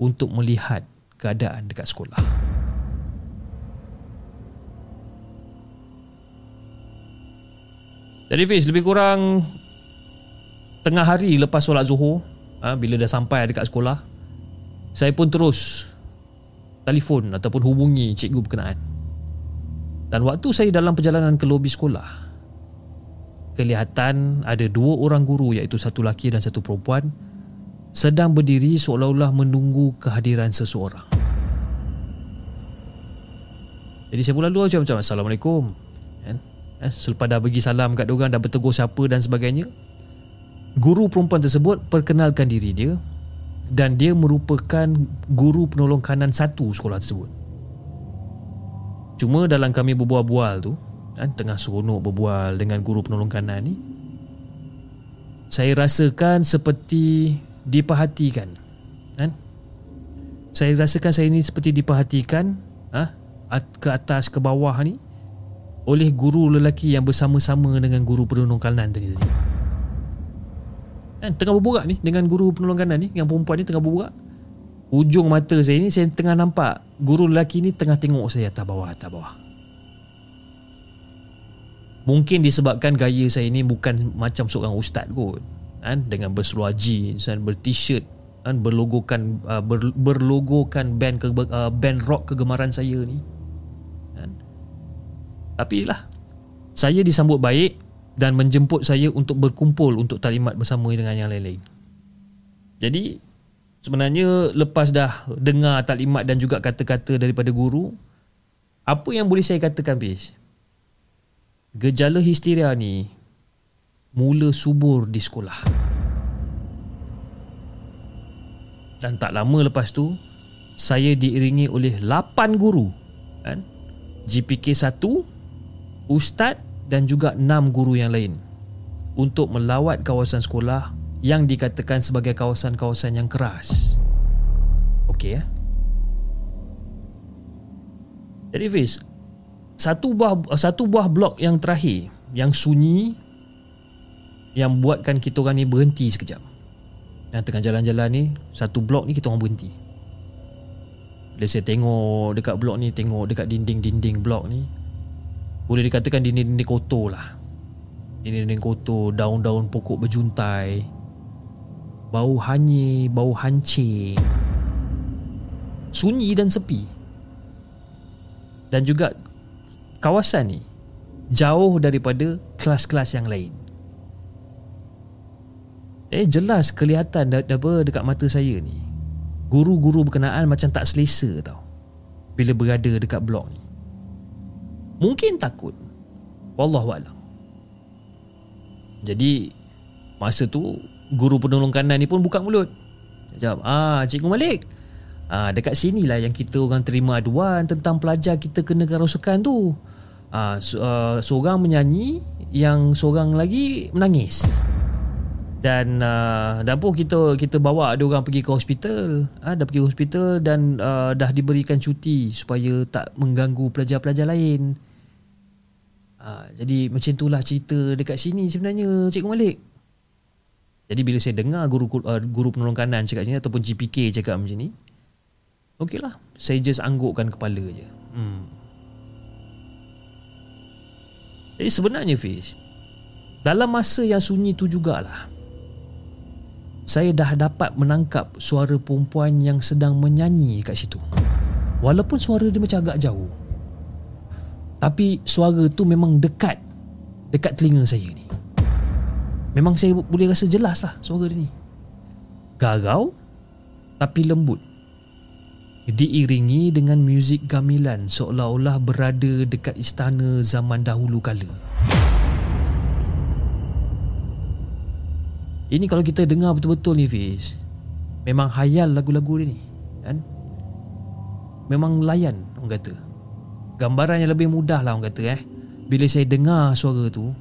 untuk melihat keadaan dekat sekolah. Jadi Fiz, lebih kurang tengah hari lepas solat zuhur ha, bila dah sampai dekat sekolah saya pun terus telefon ataupun hubungi cikgu berkenaan. Dan waktu saya dalam perjalanan ke lobi sekolah kelihatan ada dua orang guru iaitu satu lelaki dan satu perempuan sedang berdiri seolah-olah menunggu kehadiran seseorang. Jadi saya pun lalu macam Assalamualaikum. Kan? Eh, selepas dah bagi salam kat diorang dah bertegur siapa dan sebagainya Guru perempuan tersebut perkenalkan diri dia dan dia merupakan guru penolong kanan satu sekolah tersebut. Cuma dalam kami berbual-bual tu, kan, tengah seronok berbual dengan guru penolong kanan ni, saya rasakan seperti diperhatikan. Kan? Saya rasakan saya ni seperti diperhatikan ha? ke atas ke bawah ni oleh guru lelaki yang bersama-sama dengan guru penolong kanan tadi. Kan tengah berbual ni dengan guru penolong kanan ni, yang perempuan ni tengah berbual. Ujung mata saya ni saya tengah nampak guru lelaki ni tengah tengok saya atas bawah atas bawah. Mungkin disebabkan gaya saya ni bukan macam seorang ustaz kot. Kan dengan berseluar jeans dan ber-t-shirt kan berlogokan uh, ber, berlogokan band ke, uh, band rock kegemaran saya ni. Tapi lah Saya disambut baik Dan menjemput saya untuk berkumpul Untuk talimat bersama dengan yang lain-lain Jadi Sebenarnya lepas dah dengar taklimat dan juga kata-kata daripada guru Apa yang boleh saya katakan bis? Gejala histeria ni Mula subur di sekolah Dan tak lama lepas tu Saya diiringi oleh 8 guru kan? GPK 1 ustaz dan juga enam guru yang lain untuk melawat kawasan sekolah yang dikatakan sebagai kawasan-kawasan yang keras. Okey ya. Jadi Fiz, satu buah satu buah blok yang terakhir yang sunyi yang buatkan kita orang ni berhenti sekejap. Dan tengah jalan-jalan ni, satu blok ni kita orang berhenti. Bila saya tengok dekat blok ni, tengok dekat dinding-dinding blok ni, boleh dikatakan dinding-dinding kotor lah. Dinding-dinding kotor Daun-daun pokok berjuntai Bau hanyir Bau hancing Sunyi dan sepi. Dan juga Kawasan ni Jauh daripada Kelas-kelas yang lain. Eh jelas kelihatan apa dekat mata saya ni Guru-guru berkenaan macam tak selesa tau. Bila berada dekat blok ni Mungkin takut. Wallahualam Jadi Masa tu Guru penolong kanan ni pun buka mulut. Jawab Ah Cikgu Malik. Ah, Dekat sini lah yang kita orang terima aduan Tentang pelajar kita kena kerasukan tu. Ah, so, uh, Seorang menyanyi Yang seorang lagi menangis dan uh, dan pun kita kita bawa dia orang pergi ke hospital ah dah pergi hospital dan uh, dah diberikan cuti supaya tak mengganggu pelajar-pelajar lain Ha, jadi macam itulah cerita dekat sini sebenarnya Cikgu Malik. Jadi bila saya dengar guru uh, guru penolong kanan cakap macam ni ataupun GPK cakap macam ni, okeylah, saya just anggukkan kepala je. Hmm. Jadi sebenarnya Fish, dalam masa yang sunyi tu jugalah, saya dah dapat menangkap suara perempuan yang sedang menyanyi kat situ. Walaupun suara dia macam agak jauh. Tapi suara tu memang dekat Dekat telinga saya ni Memang saya boleh rasa jelas lah suara dia ni Garau Tapi lembut Diiringi dengan muzik gamilan Seolah-olah berada dekat istana zaman dahulu kala Ini kalau kita dengar betul-betul ni Fiz Memang hayal lagu-lagu dia ni kan? Memang layan orang kata Gambaran yang lebih mudah lah orang kata eh Bila saya dengar suara tu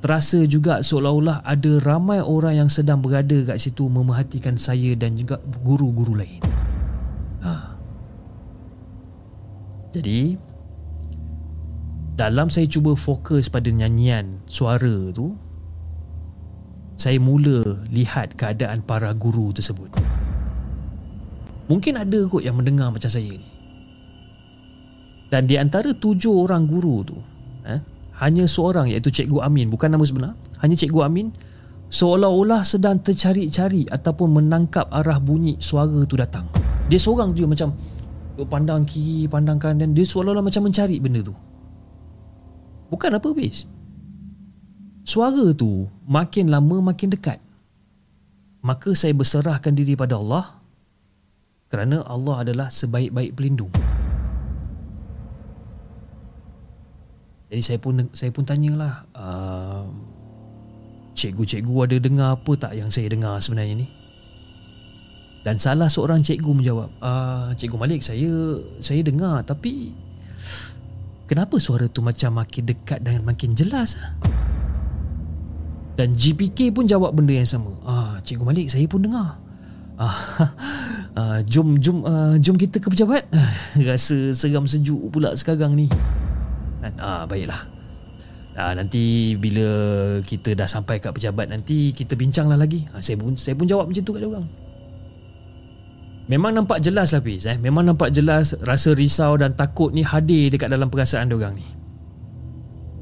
Terasa juga seolah-olah ada ramai orang yang sedang berada kat situ Memerhatikan saya dan juga guru-guru lain ha. Jadi Dalam saya cuba fokus pada nyanyian suara tu Saya mula lihat keadaan para guru tersebut. Mungkin ada kot yang mendengar macam saya ni. Dan di antara tujuh orang guru tu eh, Hanya seorang iaitu Cikgu Amin. Bukan nama sebenar. Hanya Cikgu Amin Seolah-olah sedang tercari-cari Ataupun menangkap arah bunyi suara tu datang. Dia seorang tu macam Pandang kiri, pandang kanan. Dia seolah-olah macam mencari benda tu. Bukan apa bis Suara tu makin lama makin dekat. Maka saya berserahkan diri pada Allah Kerana Allah adalah sebaik-baik pelindung. Jadi saya pun saya pun tanyalah uh, Cikgu-cikgu ada dengar apa tak yang saya dengar sebenarnya ni? Dan salah seorang cikgu menjawab uh, Cikgu Malik saya saya dengar tapi Kenapa suara tu macam makin dekat dan makin jelas Dan GPK pun jawab benda yang sama Ah, Cikgu Malik saya pun dengar Ah, uh, jom jom uh, jom kita ke pejabat. Rasa seram sejuk pula sekarang ni. Kan? Ah, baiklah. Ah, nanti bila kita dah sampai kat pejabat nanti kita bincanglah lagi. Ah, saya pun saya pun jawab macam tu kat orang. Memang nampak jelas lah Fiz eh. Memang nampak jelas rasa risau dan takut ni hadir dekat dalam perasaan dia orang ni.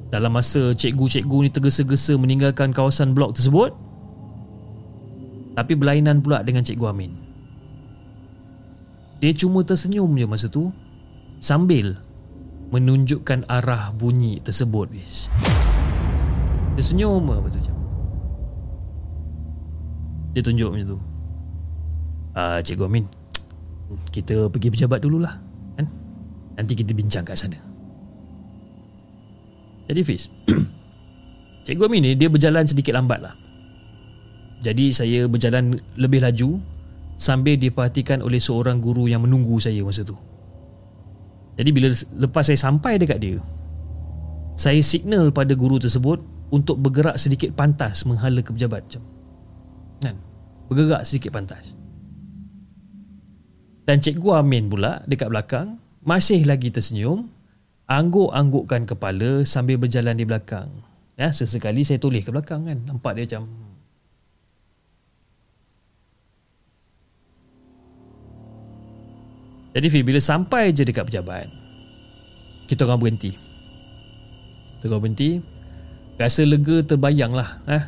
Dalam masa cikgu-cikgu ni tergesa-gesa meninggalkan kawasan blok tersebut, tapi berlainan pula dengan Cikgu Amin. Dia cuma tersenyum je masa tu sambil menunjukkan arah bunyi tersebut, bis. Dia senyum apa tu. Dia tunjuk macam tu. Ah, Cikgu Amin. Kita pergi pejabat dululah, kan? Nanti kita bincang kat sana. Jadi Fiz Cikgu Amin ni dia berjalan sedikit lambat lah jadi saya berjalan lebih laju sambil diperhatikan oleh seorang guru yang menunggu saya masa tu. Jadi bila lepas saya sampai dekat dia, saya signal pada guru tersebut untuk bergerak sedikit pantas menghala ke pejabat macam. Kan? Bergerak sedikit pantas. Dan Cikgu Amin pula dekat belakang masih lagi tersenyum, angguk-anggukkan kepala sambil berjalan di belakang. Ya, sesekali saya toleh ke belakang kan. Nampak dia macam Jadi Fi, bila sampai je dekat pejabat Kita orang berhenti Kita orang berhenti Rasa lega terbayang lah eh,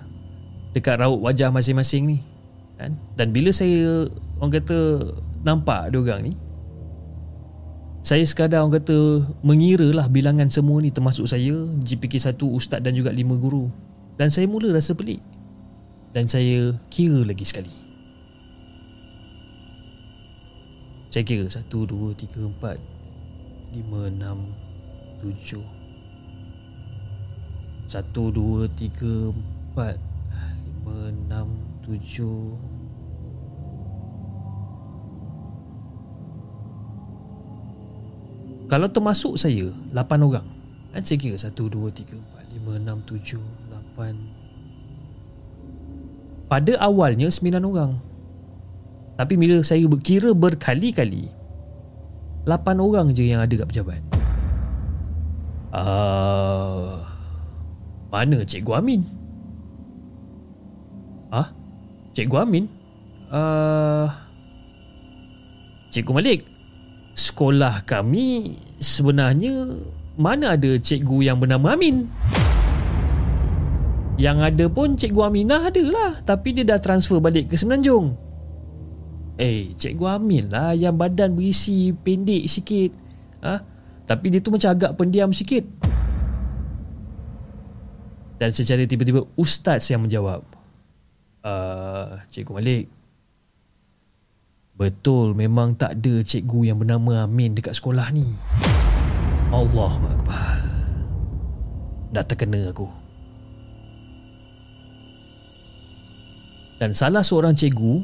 Dekat raut wajah masing-masing ni kan? Dan bila saya Orang kata Nampak dia orang ni Saya sekadar orang kata Mengira lah bilangan semua ni Termasuk saya GPK 1 ustaz dan juga 5 guru. Dan saya mula rasa pelik. Dan saya kira lagi sekali. Saya kira 1, 2, 3, 4 5, 6, 7 1, 2, 3, 4 5, 6, 7 Kalau termasuk saya 8 orang. Kan Saya kira 1, 2, 3, 4 5, 6, 7, 8 Pada awalnya 9 orang. Tapi bila saya berkira berkali-kali lapan orang je yang ada kat pejabat. Uh, Mana Cikgu Amin? Ah, Cikgu Amin? Uh, Cikgu Malik Sekolah kami sebenarnya Mana ada cikgu yang bernama Amin? Yang ada pun Cikgu Aminah ada lah Tapi dia dah transfer balik ke Semenanjung Eh, Cikgu Amin lah yang badan berisi pendek sikit. Ha? Tapi dia tu macam agak pendiam sikit. Dan secara tiba-tiba ustaz yang menjawab. Uh, Cikgu Malik. Betul memang tak ada cikgu yang bernama Amin dekat sekolah ni. Allah Akbar. Dah terkena aku. Dan salah seorang cikgu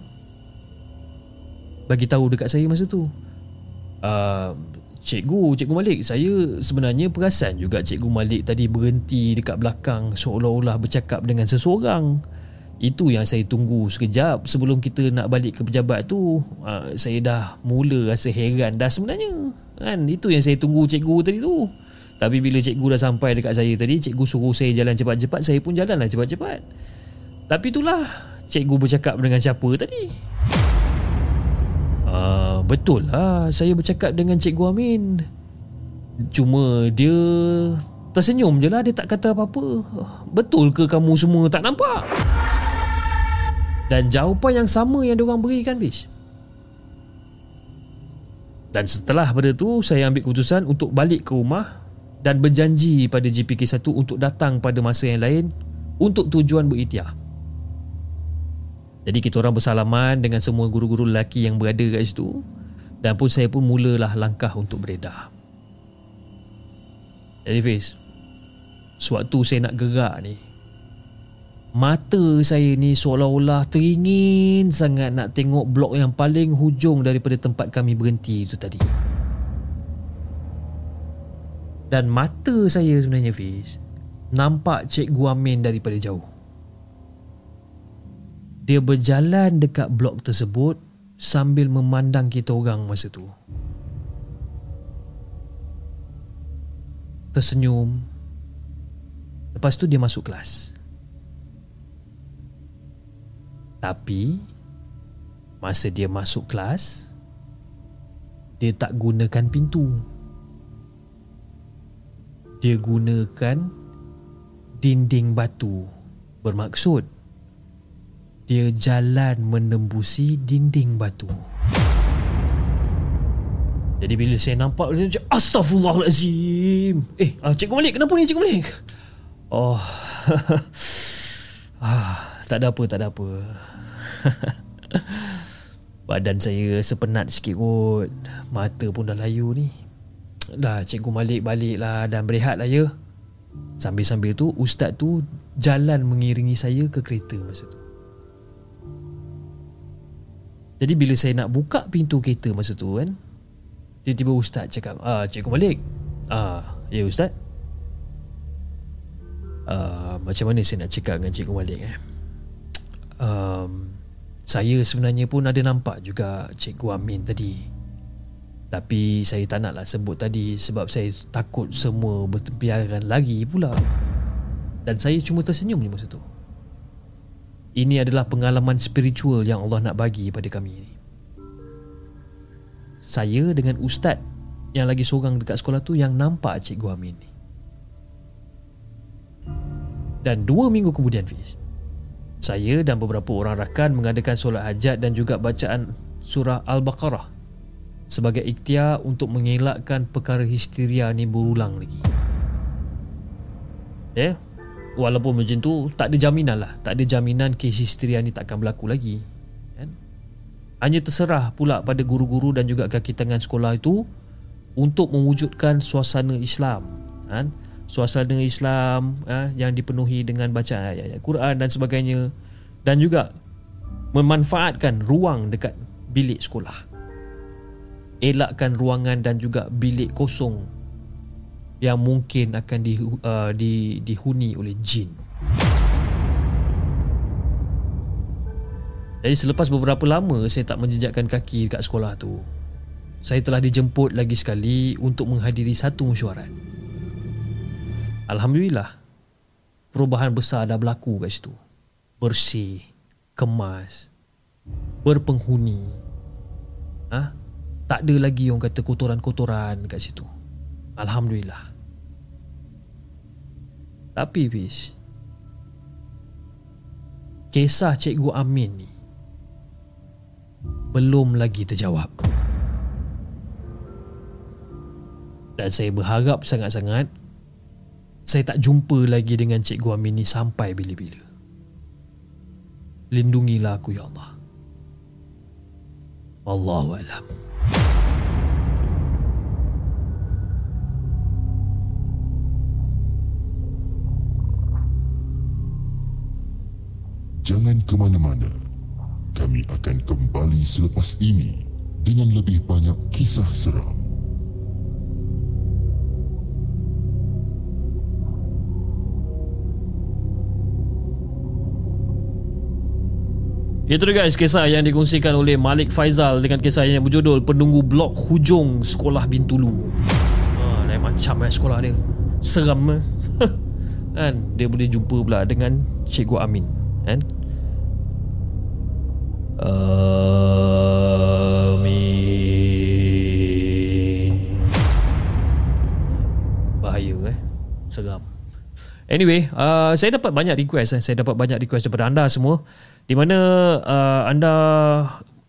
bagi tahu dekat saya masa tu. Uh, cikgu, cikgu Malik, saya sebenarnya perasan juga cikgu Malik tadi berhenti dekat belakang seolah-olah bercakap dengan seseorang. Itu yang saya tunggu sekejap sebelum kita nak balik ke pejabat tu. Uh, saya dah mula rasa heran dah sebenarnya. Kan? Itu yang saya tunggu cikgu tadi tu. Tapi bila cikgu dah sampai dekat saya tadi, cikgu suruh saya jalan cepat-cepat, saya pun jalanlah cepat-cepat. Tapi itulah, cikgu bercakap dengan siapa tadi? Uh, betul lah saya bercakap dengan Cikgu Amin. Cuma dia tersenyum je lah dia tak kata apa-apa. Betul ke kamu semua tak nampak? Dan jawapan yang sama yang diorang berikan Bish. Dan setelah pada tu saya ambil keputusan untuk balik ke rumah dan berjanji pada GPK 1 untuk datang pada masa yang lain untuk tujuan beritiah. Jadi kita orang bersalaman dengan semua guru-guru lelaki yang berada kat situ dan pun saya pun mulalah langkah untuk beredar. Jadi Fiz, sewaktu saya nak gerak ni, mata saya ni seolah-olah teringin sangat nak tengok blok yang paling hujung daripada tempat kami berhenti itu tadi. Dan mata saya sebenarnya Fiz, nampak Cikgu Amin daripada jauh. Dia berjalan dekat blok tersebut sambil memandang kita orang masa tu. Tersenyum. Lepas tu dia masuk kelas. Tapi masa dia masuk kelas dia tak gunakan pintu. Dia gunakan dinding batu. Bermaksud dia jalan menembusi dinding batu. Jadi bila saya nampak saya macam astagfirullahalazim. Eh, uh, Cikgu Malik, kenapa ni Cikgu Malik? Oh. ah, tak ada apa, tak ada apa. Badan saya sepenat sikit kot. Mata pun dah layu ni. Dah Cikgu Malik balik lah dan berehat lah ya. Sambil-sambil tu ustaz tu jalan mengiringi saya ke kereta masa tu. Jadi bila saya nak buka pintu kereta masa tu kan Tiba-tiba ustaz cakap ah, Cikgu Malik ah, Ya ustaz ah, Macam mana saya nak cakap dengan Cikgu Malik eh? Um, saya sebenarnya pun ada nampak juga Cikgu Amin tadi Tapi saya tak naklah sebut tadi Sebab saya takut semua bertempiaran lagi pula Dan saya cuma tersenyum ni masa tu ini adalah pengalaman spiritual yang Allah nak bagi pada kami ini. Saya dengan ustaz yang lagi seorang dekat sekolah tu yang nampak Cikgu Amin ni. Dan dua minggu kemudian Fiz, saya dan beberapa orang rakan mengadakan solat hajat dan juga bacaan surah Al-Baqarah sebagai ikhtiar untuk mengelakkan perkara histeria ni berulang lagi. Ya, yeah? walaupun macam tu tak ada jaminan lah tak ada jaminan kes histeria ni takkan berlaku lagi kan? hanya terserah pula pada guru-guru dan juga kaki tangan sekolah itu untuk mewujudkan suasana Islam kan? Suasana Islam ha? yang dipenuhi dengan bacaan ayat-ayat Quran dan sebagainya dan juga memanfaatkan ruang dekat bilik sekolah elakkan ruangan dan juga bilik kosong yang mungkin akan di, uh, di, dihuni oleh jin. Jadi selepas beberapa lama saya tak menjejakkan kaki dekat sekolah tu, saya telah dijemput lagi sekali untuk menghadiri satu mesyuarat. Alhamdulillah, perubahan besar dah berlaku kat situ. Bersih, kemas, berpenghuni. Ha? Tak ada lagi orang kata kotoran-kotoran kat situ. Alhamdulillah. Tapi Fish Kisah Cikgu Amin ni Belum lagi terjawab Dan saya berharap sangat-sangat Saya tak jumpa lagi dengan Cikgu Amin ni sampai bila-bila Lindungilah aku ya Allah Wallahualam Jangan ke mana-mana. Kami akan kembali selepas ini dengan lebih banyak kisah seram. Itu dia guys kisah yang dikongsikan oleh Malik Faizal dengan kisah yang berjudul Penunggu Blok Hujung Sekolah Bintulu. Ha, lain macam eh sekolah dia. Seram eh. kan dia boleh jumpa pula dengan Cikgu Amin kan Amin Bahaya eh Seram Anyway uh, Saya dapat banyak request eh. Saya dapat banyak request daripada anda semua Di mana uh, Anda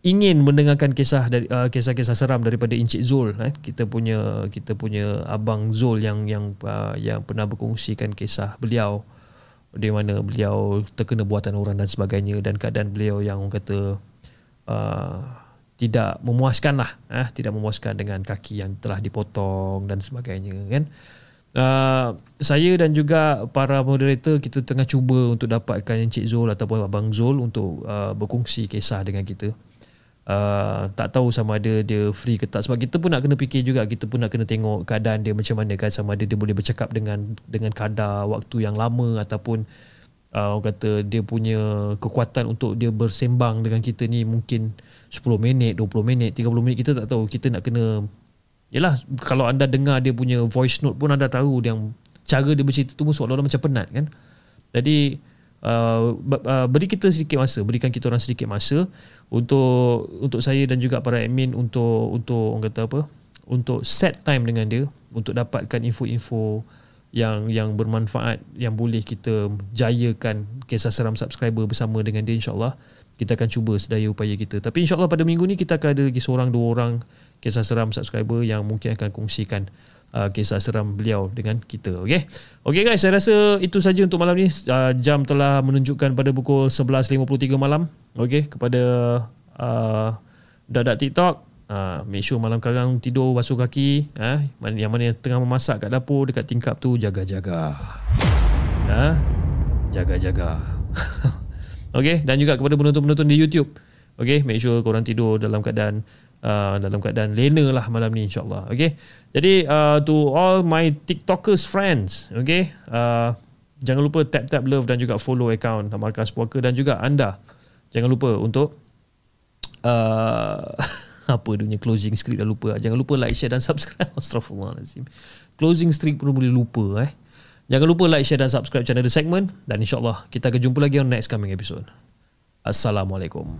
ingin mendengarkan kisah dari uh, kisah-kisah seram daripada Encik Zul eh? Kita punya kita punya abang Zul yang yang uh, yang pernah berkongsikan kisah beliau. Di mana beliau terkena buatan orang dan sebagainya dan keadaan beliau yang orang kata uh, tidak memuaskan lah eh, tidak memuaskan dengan kaki yang telah dipotong dan sebagainya kan uh, saya dan juga para moderator kita tengah cuba untuk dapatkan Encik Zul ataupun Abang Zul untuk uh, berkongsi kisah dengan kita. Uh, tak tahu sama ada dia free ke tak. Sebab kita pun nak kena fikir juga kita pun nak kena tengok keadaan dia macam mana kan. Sama ada dia boleh bercakap dengan dengan kadar waktu yang lama ataupun uh, orang kata dia punya kekuatan untuk dia bersembang dengan kita ni mungkin 10 minit, 20 minit, 30 minit. Kita tak tahu. Kita nak kena Yalah kalau anda dengar dia punya voice note pun anda tahu yang cara dia bercerita tu seolah-olah macam penat kan. Jadi uh, uh, beri kita sedikit masa, berikan kita orang sedikit masa untuk untuk saya dan juga para admin untuk untuk orang kata apa? Untuk set time dengan dia untuk dapatkan info-info yang yang bermanfaat yang boleh kita jayakan kisah seram subscriber bersama dengan dia insyaallah kita akan cuba sedaya upaya kita tapi insyaallah pada minggu ni kita akan ada lagi seorang dua orang kisah seram subscriber yang mungkin akan kongsikan uh, kisah seram beliau dengan kita okey? Okey guys saya rasa itu saja untuk malam ni. Uh, jam telah menunjukkan pada pukul 11.53 malam okey kepada uh, dadak TikTok. Uh, make sure malam karang tidur basuh kaki uh, yang mana yang tengah memasak kat dapur dekat tingkap tu jaga-jaga. Uh, jaga-jaga. Okey dan juga kepada penonton-penonton di YouTube. Okey make sure korang tidur dalam keadaan Uh, dalam keadaan lena lah malam ni insyaAllah. Okay? jadi uh, to all my tiktokers friends okay? uh, jangan lupa tap tap love dan juga follow account Markas Puaka dan juga anda. Jangan lupa untuk uh, apa dunia closing script dah lupa. Jangan lupa like share dan subscribe. Astagfirullahaladzim closing script pun boleh lupa eh. Jangan lupa like share dan subscribe channel The Segment. Dan insyaAllah kita akan jumpa lagi on next coming episode. Assalamualaikum